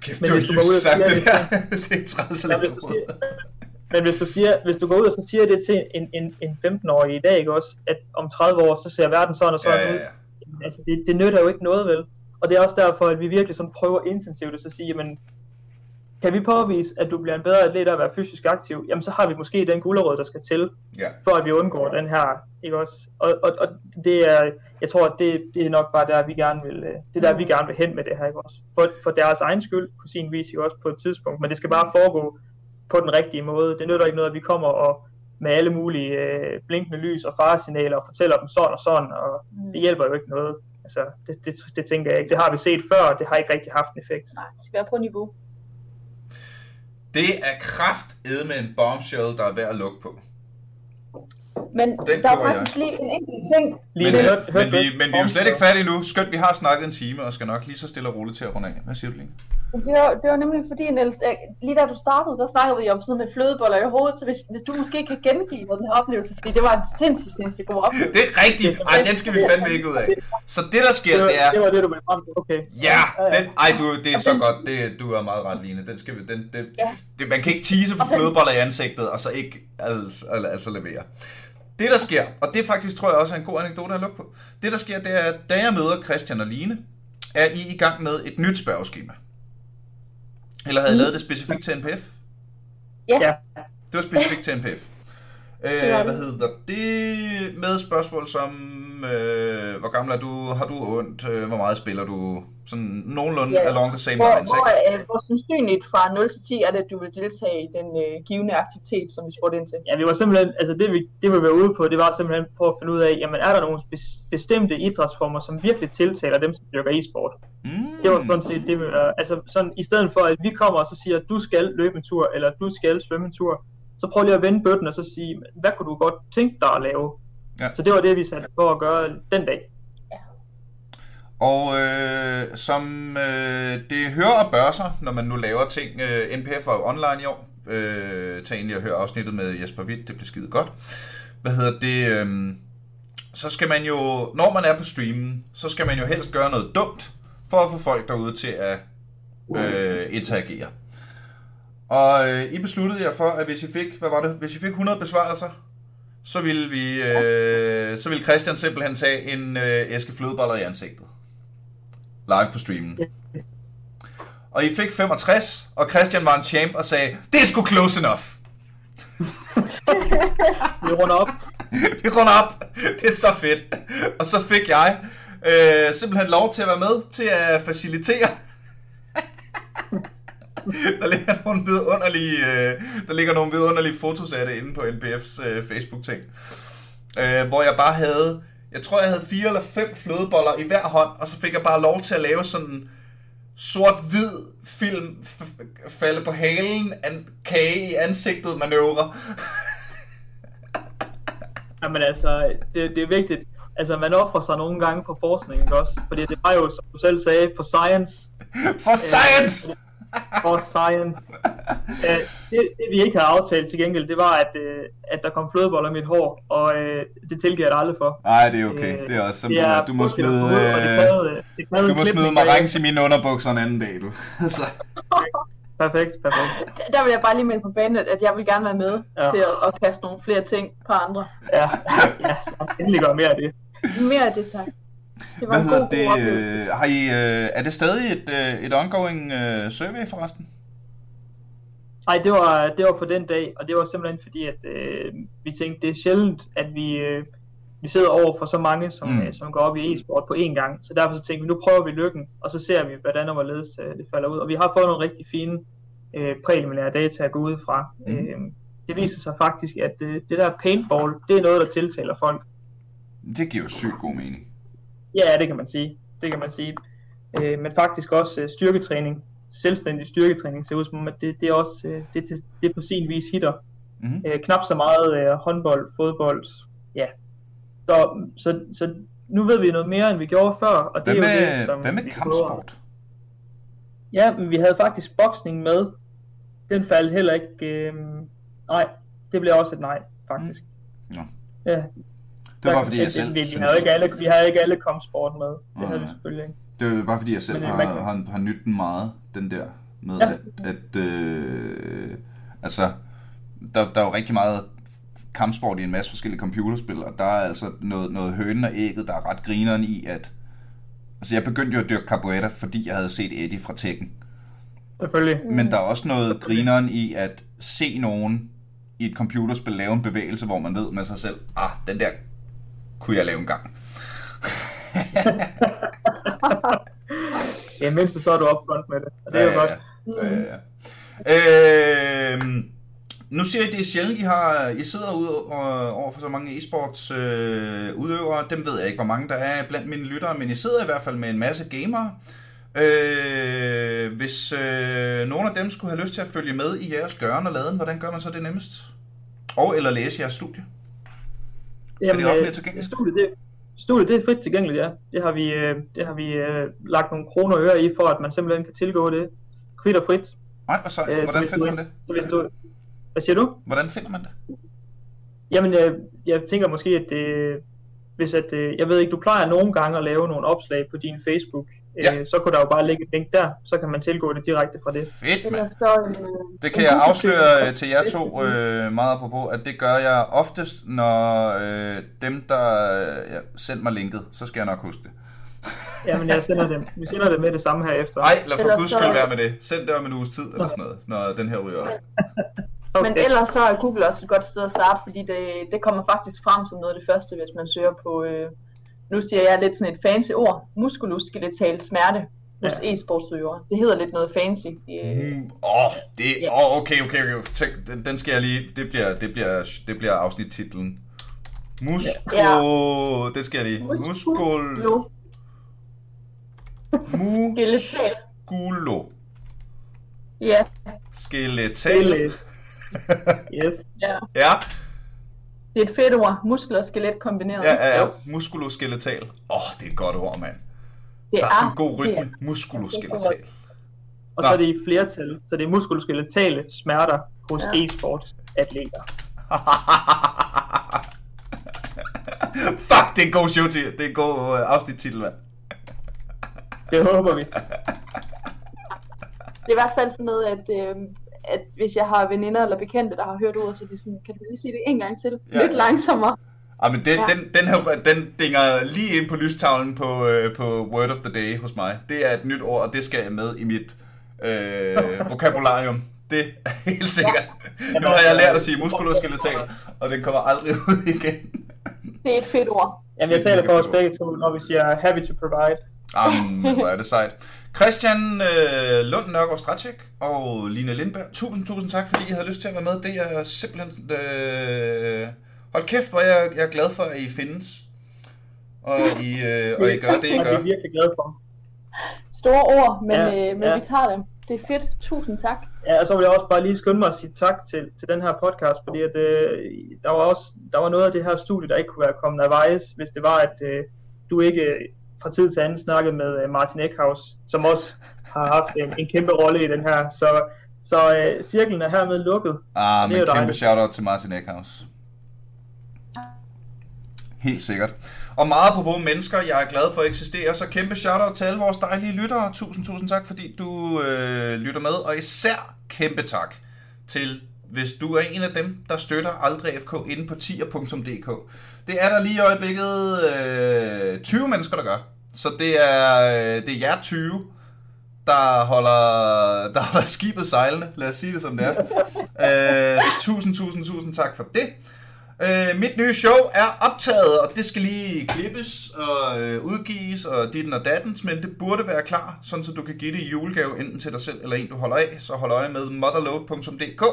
Kæft, men hvis du går ud og sagt det der. det er træls at ligge råd men hvis du, siger, hvis du går ud og så siger det til en, en, en 15-årig i dag, ikke også, at om 30 år, så ser verden sådan og sådan ja, ja, ja. ud, altså det, det nytter jo ikke noget, vel? Og det er også derfor, at vi virkelig sådan prøver intensivt at så sige, jamen, kan vi påvise, at du bliver en bedre atlet af at være fysisk aktiv, jamen så har vi måske den gulerod, der skal til, ja. for at vi undgår den her, ikke også? Og, og, og det er, jeg tror, at det, det er nok bare der, vi gerne vil, øh, det der, vi gerne vil hen med det her, ikke også? For, for deres egen skyld, på sin vis jo også på et tidspunkt, men det skal bare foregå på den rigtige måde. Det nytter ikke noget, at vi kommer og med alle mulige øh, blinkende lys og faresignaler og fortæller dem sådan og sådan, og mm. det hjælper jo ikke noget. Altså, det, det, det tænker jeg ikke. Det har vi set før, og det har ikke rigtig haft en effekt. Nej, det skal være på niveau. Det er kraft med en bombshell, der er værd at lukke på. Men Den der er faktisk jeg. lige en enkelt ting. Lige men, hørt, men, vi, men vi er jo slet ikke færdige nu. Skønt, vi har snakket en time, og skal nok lige så stille og roligt til at runde af. Hvad siger du, Line? Det var, det var nemlig fordi, Niels, lige da du startede, der snakkede vi om sådan noget med flødeboller i hovedet, så hvis, hvis du måske kan gengive den her oplevelse, fordi det var en sindssygt, sindssygt god oplevelse. Det er rigtigt. Ej, den skal vi fandme ikke ud af. Så det, der sker, det, var, det er... Det var det, du ville frem til, okay. Ja, den, ej, du, det er så godt. Det, du er meget ret, Line. Den skal vi, den, den, ja. det, man kan ikke tease for flødeboller i ansigtet, og så ikke altså, altså levere. Det, der sker, og det faktisk tror jeg også er en god anekdote at lukke på, det, der sker, det er, at da jeg møder Christian og Line, er I i gang med et nyt spørgeskema. Eller havde I mm. lavet det specifikt til NPF? Ja. ja. Det var specifikt til NPF. Øh, hvad hedder det? Med spørgsmål som, øh, hvor gammel er du, har du ondt, øh, hvor meget spiller du, sådan nogenlunde ja. along the same hvor, lines, hvor, øh, hvor sandsynligt fra 0 til 10 er det, at du vil deltage i den øh, givende aktivitet, som vi spurgte ind til? Ja, vi var simpelthen, altså det vi, det vi var ude på, det var simpelthen på at finde ud af, jamen er der nogle bestemte idrætsformer, som virkelig tiltaler dem, som dyrker e-sport? Mm. Det var sådan set det, vi, altså sådan, i stedet for, at vi kommer og så siger, du skal løbe en tur, eller du skal svømme en tur, så prøv lige at vende bøtten og så sige, hvad kunne du godt tænke dig at lave? Ja. Så det var det, vi satte på at gøre den dag. Og øh, som øh, det hører og bør sig, når man nu laver ting, øh, NPF var online i år, øh, tag egentlig og hør afsnittet med Jesper Witt, det bliver skide godt. Hvad hedder det? Øh, så skal man jo, når man er på streamen, så skal man jo helst gøre noget dumt, for at få folk derude til at øh, interagere. Og øh, I besluttede jer for, at hvis I fik, hvad var det, hvis I fik 100 besvarelser, så ville vi, øh, så ville Christian simpelthen tage en øh, æske flødeboller i ansigtet live på streamen. Og I fik 65, og Christian var en champ og sagde, det er sgu close enough. Vi runder op. Vi runder op. Det er så fedt. Og så fik jeg øh, simpelthen lov til at være med til at facilitere. der ligger nogle vidunderlige, øh, der ligger nogle vidunderlige fotos af det inde på NPF's øh, Facebook-ting. Øh, hvor jeg bare havde jeg tror, jeg havde fire eller fem flødeboller i hver hånd, og så fik jeg bare lov til at lave sådan sort-hvid film, falde på halen, an- kage i ansigtet manøvre. Jamen altså, det, det er vigtigt. Altså, man offrer sig nogle gange for forskning, ikke også? Fordi det var jo, som du selv sagde, for science. For science! For science. Uh, det, det, vi ikke havde aftalt til gengæld, det var, at, uh, at der kom flødeboller i mit hår, og uh, det tilgiver jeg dig aldrig for. Nej, det er okay. Det er også som det er du, du må smide, forbudt, og det øh, det krævede du må smide marengs i mine underbukser en anden dag, du. Altså. Perfekt, perfekt. Der- vil jeg bare lige melde på banen, at- jeg vil gerne være med ja. til at, at kaste nogle flere ting på andre. Ja, ja, endelig gør mere af det. Mere af det, tak. Det var Hvad hedder det? oplevelse. øh, Har I, øh, er det stadig et, øh, et ongoing øh, survey forresten? Nej, det var, det var for den dag, og det var simpelthen fordi, at øh, vi tænkte, det er sjældent, at vi, øh, vi sidder over for så mange, som, Mm. øh, som går op i e-sport på én gang. Så derfor så tænkte vi, nu prøver vi lykken, og så ser vi, hvordan og hvorledes øh, det falder ud. Og vi har fået nogle rigtig fine øh, preliminære data at gå ud fra. Mm. Øh, det viser sig faktisk, at øh, det der paintball, det er noget, der tiltaler folk. Det giver jo sygt god mening. Ja, det kan man sige. Det kan man sige. Øh, men faktisk også øh, styrketræning, selvstændig styrketræning ser ud som om, at det, det er også øh, det, til- det på sin vis hitter. Mm-hmm. Øh, knap så meget øh, håndbold, fodbold, ja. Så, så, så nu ved vi noget mere, end vi gjorde før, og det Hvad er jo med, det, som hvad med kampsport? Ja, men vi havde faktisk boksning med. Den faldt heller ikke... Øh, nej, det blev også et nej, faktisk. Nå. Ja, var bare fordi, jeg det- selv vi, vi, synes... havde ikke alle, vi havde ikke alle kampsport med. Det Nej, havde vi selvfølgelig ikke. Det var bare fordi, jeg selv Men, har, man har, har nydt den meget, den der med, Ja. at, at øh, altså, der, der er jo rigtig meget kampsport i en masse forskellige computerspil, og der er altså noget, noget hønen og ægget, der er ret grineren i, at altså jeg begyndte jo at dyrke capoeira, fordi jeg havde set Eddie fra Tekken. Selvfølgelig. Men der er også noget grineren i at se nogen i et computerspil lave en bevægelse, hvor man ved med sig selv, ah, den der kunne jeg lave en gang. Ja, mindst så er du upfront med det. Og det er jo godt. Mm. Ja, ja, ja. Øh, nu siger I, det er sjældent, I, har, I sidder ude og, over for så mange e-sports øh, udøvere. Dem ved jeg ikke, hvor mange der er blandt mine lyttere, men I sidder i hvert fald med en masse gamere. Øh, hvis øh, nogen af dem skulle have lyst til at følge med i jeres gøren og laden, hvordan gør man så det nemmest? Og eller læse jeres studie? Jamen, offentligt øh, tilgængeligt? Studiet, det, studiet, det er frit tilgængeligt, ja. Det har vi, øh, det har vi øh, lagt nogle kroner og øre i, for at man simpelthen kan tilgå det kvit og frit. Nej, og så, Øh, hvordan hvis finder du- man det? Så hvis du... Hvad siger du? Hvordan finder man det? Jamen, jeg, jeg tænker måske, at det, hvis at, øh, jeg ved ikke, du plejer nogle gange at lave nogle opslag på din Facebook, Ja. øh, så kunne der jo bare ligge et link der, så kan man tilgå det direkte fra det. Fedt, mand. Øh, Det kan jeg afsløre øh, til jer to øh, meget apropos, at det gør jeg oftest, når øh, dem, der øh, ja, sender mig linket, så skal jeg nok huske det. Jamen, jeg sender det, vi sender det med det samme her efter. Nej, lad for guds skyld være med det. Send det om en uges tid eller sådan noget, når den her ryger også. Men ellers så er Google også et godt sted at starte, fordi det, det kommer faktisk frem som noget af det første, hvis man søger på, øh, nu siger jeg lidt sådan et fancy ord, muskuloskeletal smerte hos Ja. e-sportsøgere. Det hedder lidt noget fancy. Øh, Mm, Åh, oh, det, Ja. oh, okay, okay, okay. Tænk, den, den skal jeg lige, det bliver, det bliver, det bliver afsnittitlen. Musko, Ja. det skal jeg lige. Muskul, Muskulo. Ja, skeletal. Stille. Yes. ja. Ja, Det er et fedt ord. Muskler og skelet kombineret. ja, ja, ja. Muskuloskeletal. Åh, oh, det er et godt ord, mand. det Der er sådan en god er- rytme. Muskuloskeletal. Og så Nå. er det i flertal, så det er muskuloskeletale smerter hos Ja. ja. e-sportsatleter. Fuck, det er en god show til. Det er en god uh, afsnittitel, mand. Det håber vi. Det er i hvert fald sådan noget, at, øh, at hvis jeg har veninder eller bekendte, der har hørt ordet, så de sådan, kan du lige sige det en gang til? Ja, Ja, Lidt ja. langsommere. Ah, men den, Ja. den, den, her, den dinger lige ind på lystavlen på, øh, på Word of the Day hos mig. Det er et nyt ord, og det skal jeg med i mit øh, vokabularium. Det er helt sikkert. Nu har jeg lært at sige muskuloskeletal, og den kommer aldrig ud igen. Det er et fedt ord. Jamen, jeg taler for os begge to, når vi siger happy to provide. Jamen, hvor er det sejt. Christian øh, Lund Nørgaard Stracek og Line Lindberg, tusind, tusind tak, fordi I havde lyst til at være med. Det er simpelthen... Øh, hold kæft, hvor jeg, jeg er glad for, at I findes. og I, øh, og I gør det, I Og det er gør. virkelig glad for. Store ord, men, Ja, øh, men ja. vi tager dem. Det er fedt. Tusind tak. Ja, og så vil jeg også bare lige skynde mig at sige tak til, til den her podcast, fordi at, øh, der var også der var noget af det her studie, der ikke kunne være kommet af vejes, hvis det var, at øh, du ikke fra tid til anden snakkede med øh, Martin Eckhaus, som også har haft en, en kæmpe rolle i den her. Så, så øh, cirklen er hermed lukket. Ah, men kæmpe shout-out til Martin Eckhaus. Helt sikkert. Og meget på både mennesker, jeg er glad for at eksistere, så kæmpe shout-out til alle vores dejlige lyttere. Tusind, tusind tak, fordi du øh, lytter med, og især kæmpe tak til, hvis du er en af dem, der støtter Aldrig FK inde på tier.dk. Det er der lige i øjeblikket øh, 20 mennesker, der gør. Så det er, øh, det er jer 20, der holder, der holder skibet sejlende. Lad os sige det som det er. Øh, tusind, tusind, tusind tak for det. Øh, mit nye show er optaget, og det skal lige klippes og øh, udgives og dit og dattens, men det burde være klar, sådan så du kan give det i julegave enten til dig selv eller en, du holder af. Så hold øje med motherload.dk.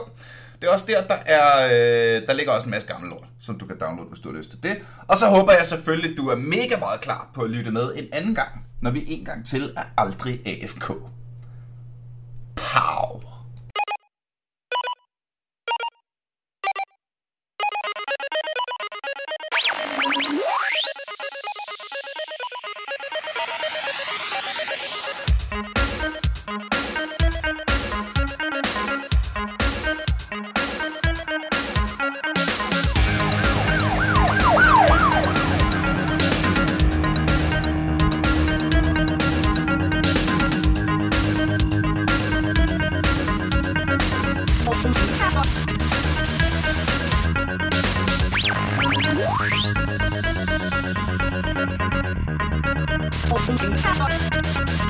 Det er også der, der, er, øh, der ligger også en masse gammel lort, som du kan downloade, hvis du har lyst til det. Og så håber jeg selvfølgelig, at du er mega meget klar på at lytte med en anden gang, når vi en gang til er aldrig AFK. Pow! Thank you.